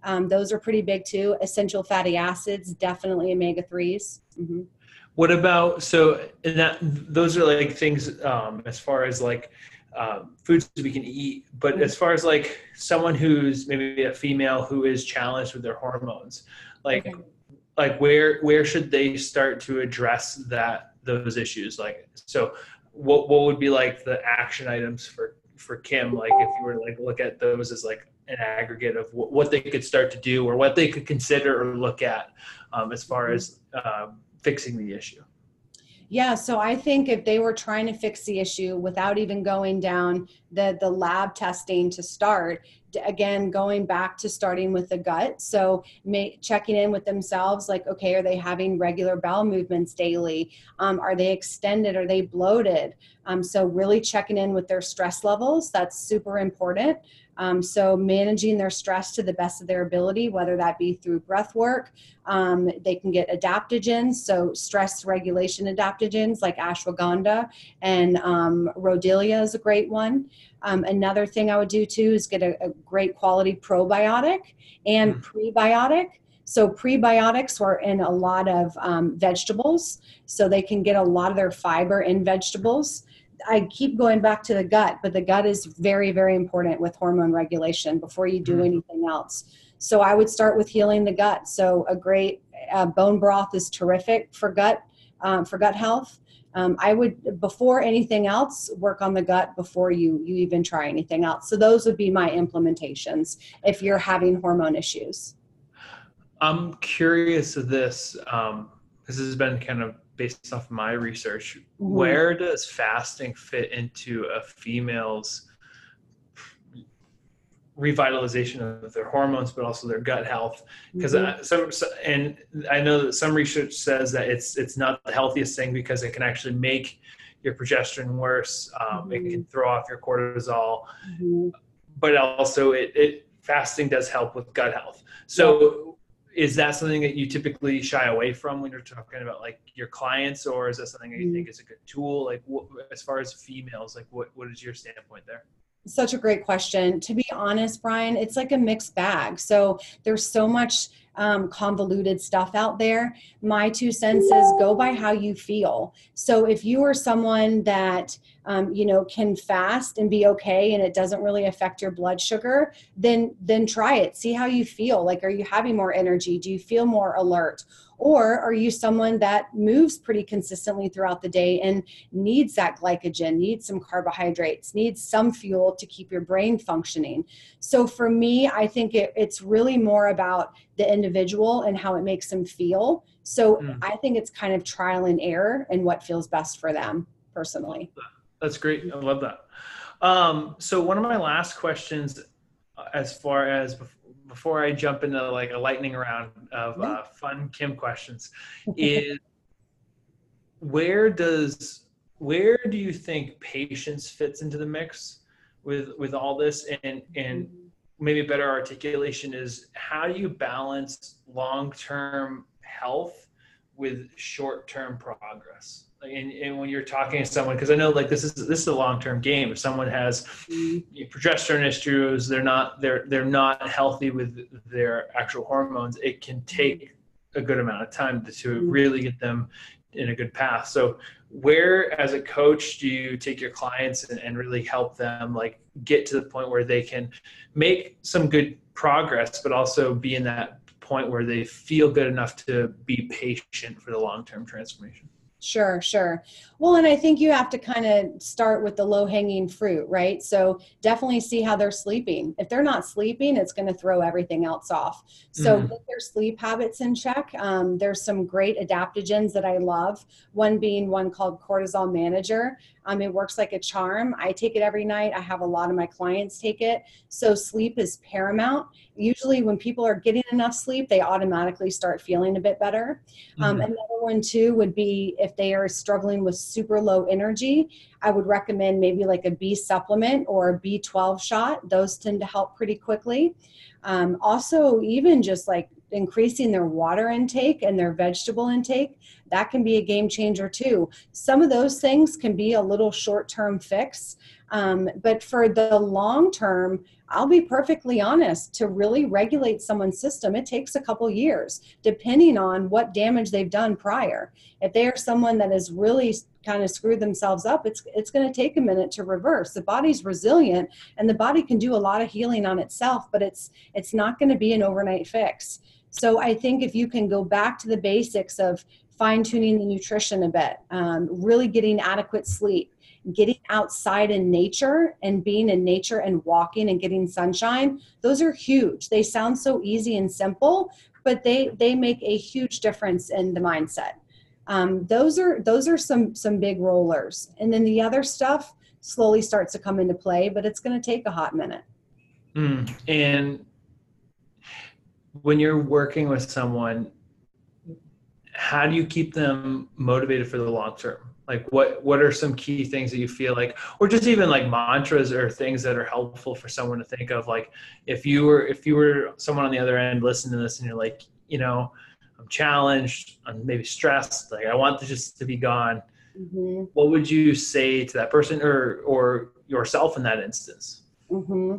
[SPEAKER 2] um, those are pretty big too. Essential fatty acids, definitely omega 3s mm-hmm.
[SPEAKER 1] What about so? And that those are like things um, as far as like um, foods we can eat. But as far as like someone who's maybe a female who is challenged with their hormones, like okay. like where where should they start to address that those issues? Like so, what what would be like the action items for for Kim? Like if you were to like look at those as like an aggregate of what, what they could start to do or what they could consider or look at um, as far mm-hmm. as um, fixing the issue?
[SPEAKER 2] Yeah, so I think if they were trying to fix the issue without even going down the the lab testing to start, again going back to starting with the gut. So may, checking in with themselves, like, okay, are they having regular bowel movements daily? Um, are they extended? Are they bloated? Um, so really checking in with their stress levels. That's super important. Um, so managing their stress to the best of their ability, whether that be through breath work, um, they can get adaptogens, so stress regulation adaptogens like ashwagandha and um, rhodiola is a great one. Um, another thing I would do too is get a, a great quality probiotic and mm. prebiotic. So prebiotics are in a lot of um, vegetables, so they can get a lot of their fiber in vegetables. I keep going back to the gut, but the gut is very, very important with hormone regulation before you do mm-hmm. anything else. So I would start with healing the gut. So a great uh, bone broth is terrific for gut um, for gut health. Um, I would before anything else work on the gut before you you even try anything else. So those would be my implementations if you're having hormone issues.
[SPEAKER 1] I'm curious of this. Um, this has been kind of based off my research, mm-hmm. where does fasting fit into a female's revitalization of their hormones, but also their gut health? Because mm-hmm. some, and I know that some research says that it's it's not the healthiest thing because it can actually make your progesterone worse. Um, mm-hmm. It can throw off your cortisol, mm-hmm. but also it, it fasting does help with gut health. So is that something that you typically shy away from when you're talking about like your clients or is that something that you think mm. is a good tool like what, as far as females like what, what is your standpoint there
[SPEAKER 2] such a great question. To be honest brian it's like a mixed bag. So there's so much um, convoluted stuff out there. My two cents is go by how you feel. So if you are someone that um, you know can fast and be okay and it doesn't really affect your blood sugar then then try it. See how you feel. Like are you having more energy? Do you feel more alert or are you someone that moves pretty consistently throughout the day and needs that glycogen needs some carbohydrates needs some fuel to keep your brain functioning so for me i think it, it's really more about the individual and how it makes them feel so mm. i think it's kind of trial and error and what feels best for them personally
[SPEAKER 1] that's great. I love that. Um, so one of my last questions, uh, as far as before I jump into like a lightning round of uh, fun Kim questions, is where does where do you think patience fits into the mix with with all this? And and maybe better articulation is how do you balance long-term health with short-term progress and, and when you're talking to someone because i know like this is this is a long-term game if someone has mm-hmm. progesterone issues they're not they're they're not healthy with their actual hormones it can take a good amount of time to, to mm-hmm. really get them in a good path so where as a coach do you take your clients and, and really help them like get to the point where they can make some good progress but also be in that point where they feel good enough to be patient for the long-term transformation
[SPEAKER 2] Sure, sure. Well, and I think you have to kind of start with the low hanging fruit, right? So definitely see how they're sleeping. If they're not sleeping, it's going to throw everything else off. So mm. get their sleep habits in check. Um, there's some great adaptogens that I love. One being one called Cortisol Manager. Um, it works like a charm. I take it every night. I have a lot of my clients take it. So sleep is paramount. Usually, when people are getting enough sleep, they automatically start feeling a bit better. Um, mm-hmm. Another one too would be if if they are struggling with super low energy, I would recommend maybe like a B supplement or a B12 shot. Those tend to help pretty quickly. Um, also, even just like increasing their water intake and their vegetable intake, that can be a game changer too. Some of those things can be a little short term fix. Um, but for the long term, I'll be perfectly honest, to really regulate someone's system, it takes a couple years, depending on what damage they've done prior. If they are someone that has really kind of screwed themselves up, it's it's going to take a minute to reverse. The body's resilient and the body can do a lot of healing on itself, but it's it's not going to be an overnight fix. So I think if you can go back to the basics of fine tuning the nutrition a bit, um, really getting adequate sleep, getting outside in nature and being in nature and walking and getting sunshine, those are huge. They sound so easy and simple, but they they make a huge difference in the mindset. Um, those are those are some some big rollers, and then the other stuff slowly starts to come into play, but it's going to take a hot minute.
[SPEAKER 1] Mm, and when you're working with someone, how do you keep them motivated for the long term? like what what are some key things that you feel like or just even like mantras or things that are helpful for someone to think of like if you were if you were someone on the other end listening to this and you're like you know i'm challenged i'm maybe stressed like i want this just to be gone mm-hmm. what would you say to that person or or yourself in that instance
[SPEAKER 2] mm-hmm.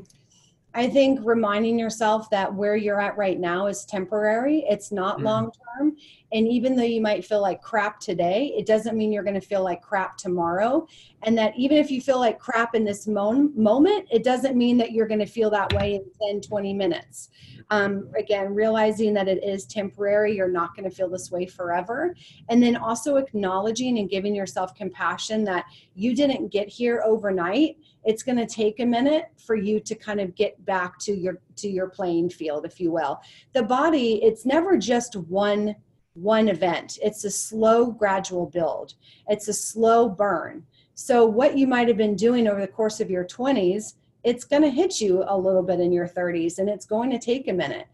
[SPEAKER 2] I think reminding yourself that where you're at right now is temporary, it's not mm. long term. And even though you might feel like crap today, it doesn't mean you're going to feel like crap tomorrow. And that even if you feel like crap in this mo- moment, it doesn't mean that you're going to feel that way in 10, 20 minutes. Um, again, realizing that it is temporary, you're not going to feel this way forever. And then also acknowledging and giving yourself compassion that you didn't get here overnight it's going to take a minute for you to kind of get back to your to your playing field if you will the body it's never just one one event it's a slow gradual build it's a slow burn so what you might have been doing over the course of your 20s it's going to hit you a little bit in your 30s and it's going to take a minute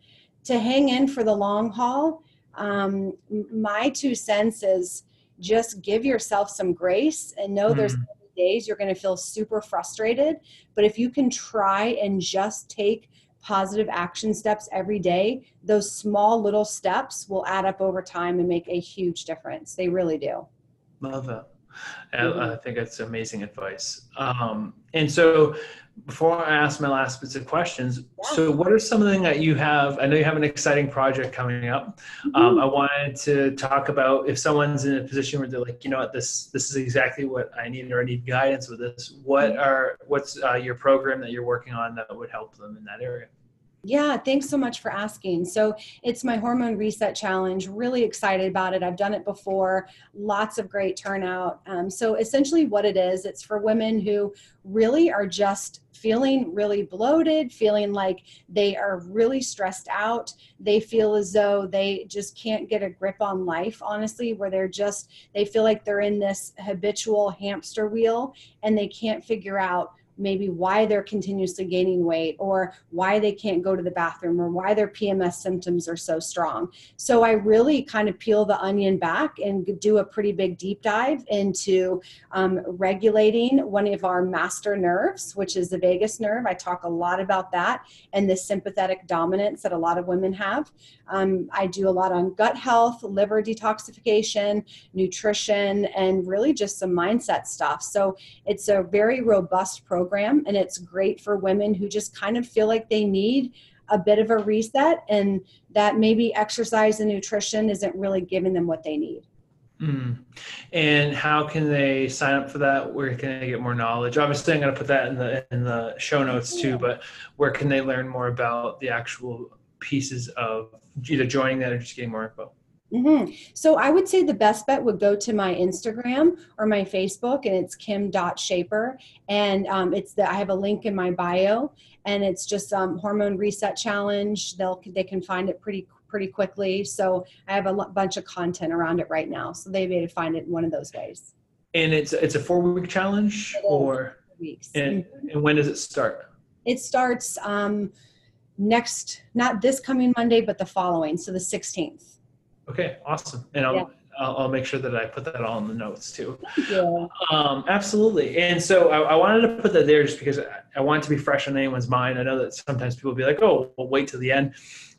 [SPEAKER 2] to hang in for the long haul um, my two cents is just give yourself some grace and know mm. there's days you're going to feel super frustrated. But if you can try and just take positive action steps every day, those small little steps will add up over time and make a huge difference. They really do.
[SPEAKER 1] Love it. Mm-hmm. I, I, think that's amazing advice. Um, and so, before I ask my last bits of questions, so what are some of the things that you have? I know you have an exciting project coming up. Mm-hmm. Um, I wanted to talk about if someone's in a position where they're like, you know what, this this is exactly what I need, or I need guidance with this. What mm-hmm. are what's uh, your program that you're working on that would help them in that area?
[SPEAKER 2] Yeah, thanks so much for asking. So, it's my hormone reset challenge. Really excited about it. I've done it before, lots of great turnout. Um, so, essentially, what it is, it's for women who really are just feeling really bloated, feeling like they are really stressed out. They feel as though they just can't get a grip on life, honestly, where they're just, they feel like they're in this habitual hamster wheel and they can't figure out maybe why they're continuously gaining weight or why they can't go to the bathroom or why their PMS symptoms are so strong. So I really kind of peel the onion back and do a pretty big deep dive into um, regulating one of our master nerves, which is the vagus nerve. I talk a lot about that and the sympathetic dominance that a lot of women have. Um, I do a lot on gut health, liver detoxification, nutrition, and really just some mindset stuff. So it's a very robust program, and it's great for women who just kind of feel like they need a bit of a reset and that maybe exercise and nutrition isn't really giving them what they need.
[SPEAKER 1] Mm. And how can they sign up for that? Where can they get more knowledge? Obviously, I'm going to put that in the in the show notes too. But where can they learn more about the actual pieces of either joining that or just getting more info?
[SPEAKER 2] Mm-hmm. So I would say the best bet would go to my Instagram or my Facebook, and it's kim.schaper. And um, it's the I have a link in my bio, and it's just um, hormone reset challenge. They'll they can find it pretty pretty quickly. So I have a l- bunch of content around it right now, so they'll be able to find it in one of those ways.
[SPEAKER 1] And it's it's a four week challenge, or
[SPEAKER 2] weeks.
[SPEAKER 1] And, mm-hmm. and when does it start?
[SPEAKER 2] It starts. Um, next, not this coming Monday, but the following, so the 16th.
[SPEAKER 1] Okay, awesome. And I'll, yeah. I'll, I'll, make sure that I put that all in the notes too.
[SPEAKER 2] Yeah.
[SPEAKER 1] Um, absolutely. And so I, I, wanted to put that there just because I, I want it to be fresh on anyone's mind. I know that sometimes people be like, "Oh, we'll wait till the end."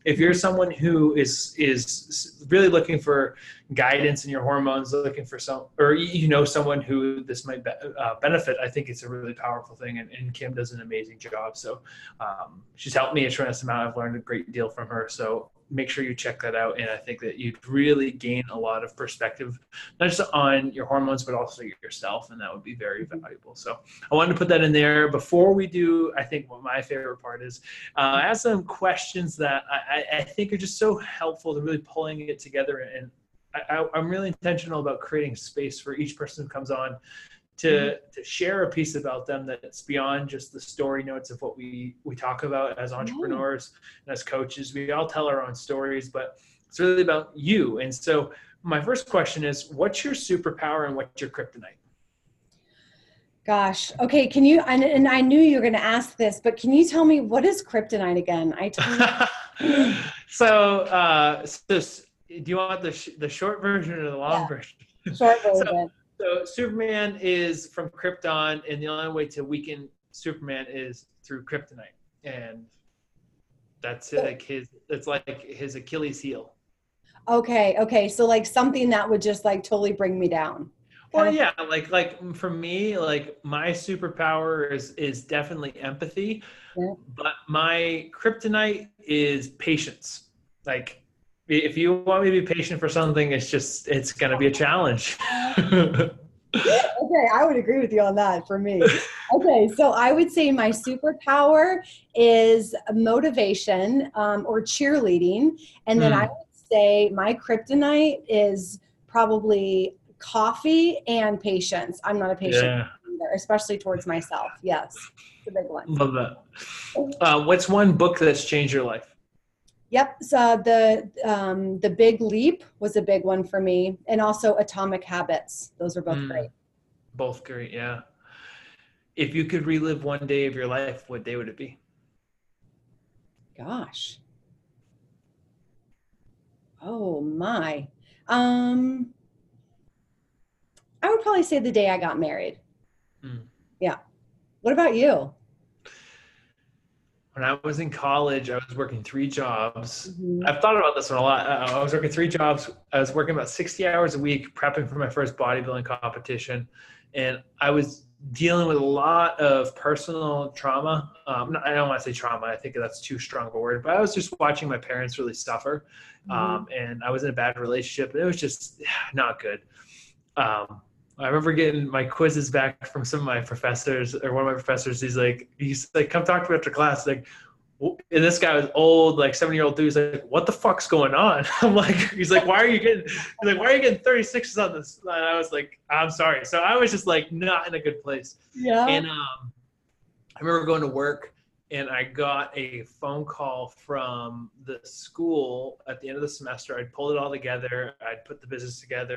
[SPEAKER 1] if you're someone who is is really looking for guidance in your hormones looking for some or you know someone who this might be, uh, benefit i think it's a really powerful thing and, and kim does an amazing job so um, she's helped me a tremendous amount i've learned a great deal from her so make sure you check that out. And I think that you'd really gain a lot of perspective, not just on your hormones, but also yourself. And that would be very mm-hmm. valuable. So I wanted to put that in there. Before we do, I think what my favorite part is uh, I have some questions that I, I think are just so helpful to really pulling it together. And I, I'm really intentional about creating space for each person who comes on to mm-hmm. to share a piece about them that's beyond just the story notes of what we we talk about as mm-hmm. entrepreneurs and as coaches. We all tell our own stories but it's really about you. And so my first question is what's your superpower and what's your kryptonite?
[SPEAKER 2] Gosh. Okay can you and, and i knew you were going to ask this but can you tell me what is kryptonite again? I
[SPEAKER 1] so uh so do you want the sh- the short version or the long yeah. version?
[SPEAKER 2] Short version. so,
[SPEAKER 1] so Superman is from Krypton, and the only way to weaken Superman is through kryptonite, and that's like his. It's like his Achilles heel.
[SPEAKER 2] Okay, okay, so like something that would just like totally bring me down.
[SPEAKER 1] Well, yeah, like like for me, like my superpower is is definitely empathy, yeah. but my kryptonite is patience. Like if you want me to be patient for something, it's just it's going to be a challenge.
[SPEAKER 2] okay, I would agree with you on that for me. Okay, so I would say my superpower is motivation um, or cheerleading. And then mm. I would say my kryptonite is probably coffee and patience. I'm not a patient yeah. either, especially towards myself. Yes, it's a big one.
[SPEAKER 1] Love that. Uh, what's one book that's changed your life?
[SPEAKER 2] Yep. So the um, the big leap was a big one for me, and also Atomic Habits. Those are both mm, great.
[SPEAKER 1] Both great. Yeah. If you could relive one day of your life, what day would it be?
[SPEAKER 2] Gosh. Oh my. Um, I would probably say the day I got married. Mm. Yeah. What about you?
[SPEAKER 1] When I was in college, I was working three jobs. Mm-hmm. I've thought about this one a lot. Uh, I was working three jobs. I was working about 60 hours a week prepping for my first bodybuilding competition. And I was dealing with a lot of personal trauma. Um, I don't want to say trauma. I think that's too strong a word, but I was just watching my parents really suffer. Mm-hmm. Um, and I was in a bad relationship and it was just not good. Um, I remember getting my quizzes back from some of my professors or one of my professors. He's like, he's like, come talk to me after class. Like, and this guy was old, like seven year old dude. He's like, what the fuck's going on? I'm like, he's like, why are you getting, he's like, why are you getting 36s on this? And I was like, I'm sorry. So I was just like, not in a good place.
[SPEAKER 2] Yeah.
[SPEAKER 1] And um, I remember going to work and I got a phone call from the school at the end of the semester. I'd pulled it all together. I'd put the business together.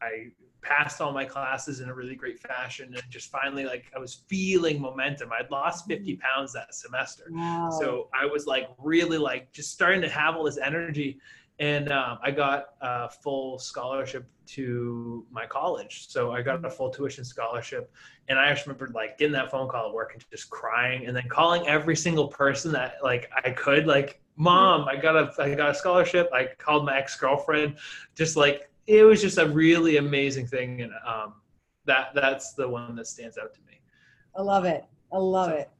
[SPEAKER 1] I passed all my classes in a really great fashion and just finally like i was feeling momentum i'd lost mm. 50 pounds that semester wow. so i was like really like just starting to have all this energy and um, i got a full scholarship to my college so i got a full tuition scholarship and i just remember like getting that phone call at work and just crying and then calling every single person that like i could like mom i got a i got a scholarship i called my ex-girlfriend just like it was just a really amazing thing, and um, that that's the one that stands out to me.
[SPEAKER 2] I love it. I love so, it.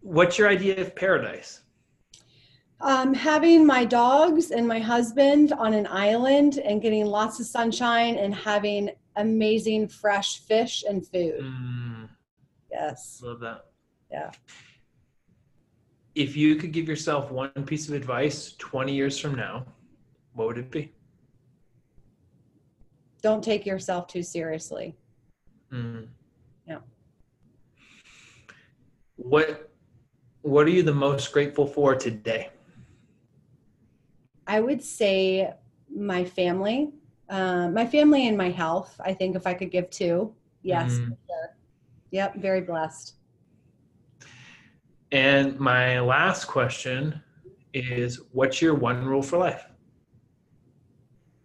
[SPEAKER 1] What's your idea of paradise?
[SPEAKER 2] Um, having my dogs and my husband on an island and getting lots of sunshine and having amazing fresh fish and food. Mm, yes.
[SPEAKER 1] Love that.
[SPEAKER 2] Yeah.
[SPEAKER 1] If you could give yourself one piece of advice 20 years from now, what would it be?
[SPEAKER 2] don't take yourself too seriously.
[SPEAKER 1] Mm.
[SPEAKER 2] Yeah.
[SPEAKER 1] What What are you the most grateful for today?
[SPEAKER 2] I would say my family, uh, my family and my health. I think if I could give two, yes, mm. sure. Yep, very blessed.
[SPEAKER 1] And my last question is, what's your one rule for life?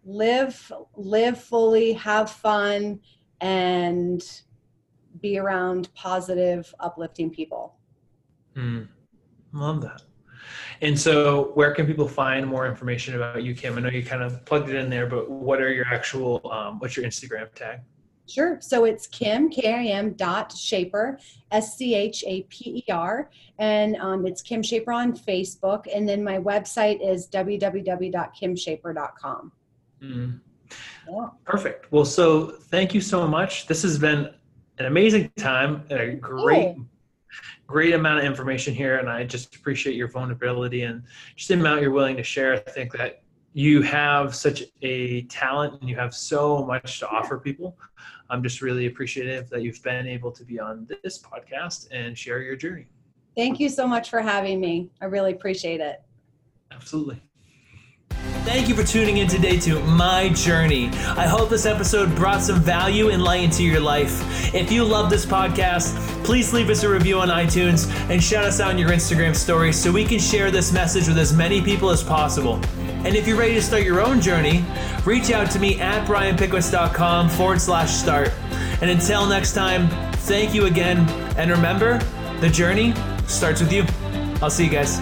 [SPEAKER 2] live live fully, have fun, and be around positive, uplifting people.
[SPEAKER 1] Mm, love that. And so, where can people find more information about you, Kim? I know you kind of plugged it in there, but what are your actual, um, what's your Instagram tag?
[SPEAKER 2] Sure. So it's Kim, K I M dot Schaper, S C H A P E R. And um, it's Kim Schaper on Facebook. And then my website is www.kimschaper.com.
[SPEAKER 1] Mm. Yeah. Perfect. Well, so thank you so much. This has been an amazing time, and a great, oh. Great amount of information here. And I just appreciate your vulnerability and just the amount you're willing to share. I think that you have such a talent and you have so much to offer people. I'm just really appreciative that you've been able to be on this podcast and share your journey.
[SPEAKER 2] Thank you so much for having me. I really appreciate it.
[SPEAKER 1] Absolutely. Thank you for tuning in today to My Journey. I hope this episode brought some value and light into your life. If you love this podcast, please leave us a review on iTunes and shout us out in your Instagram story so we can share this message with as many people as possible. And if you're ready to start your own journey, reach out to me at brianpickowicz.com forward slash start. And until next time, thank you again. And remember, the journey starts with you. I'll see you guys.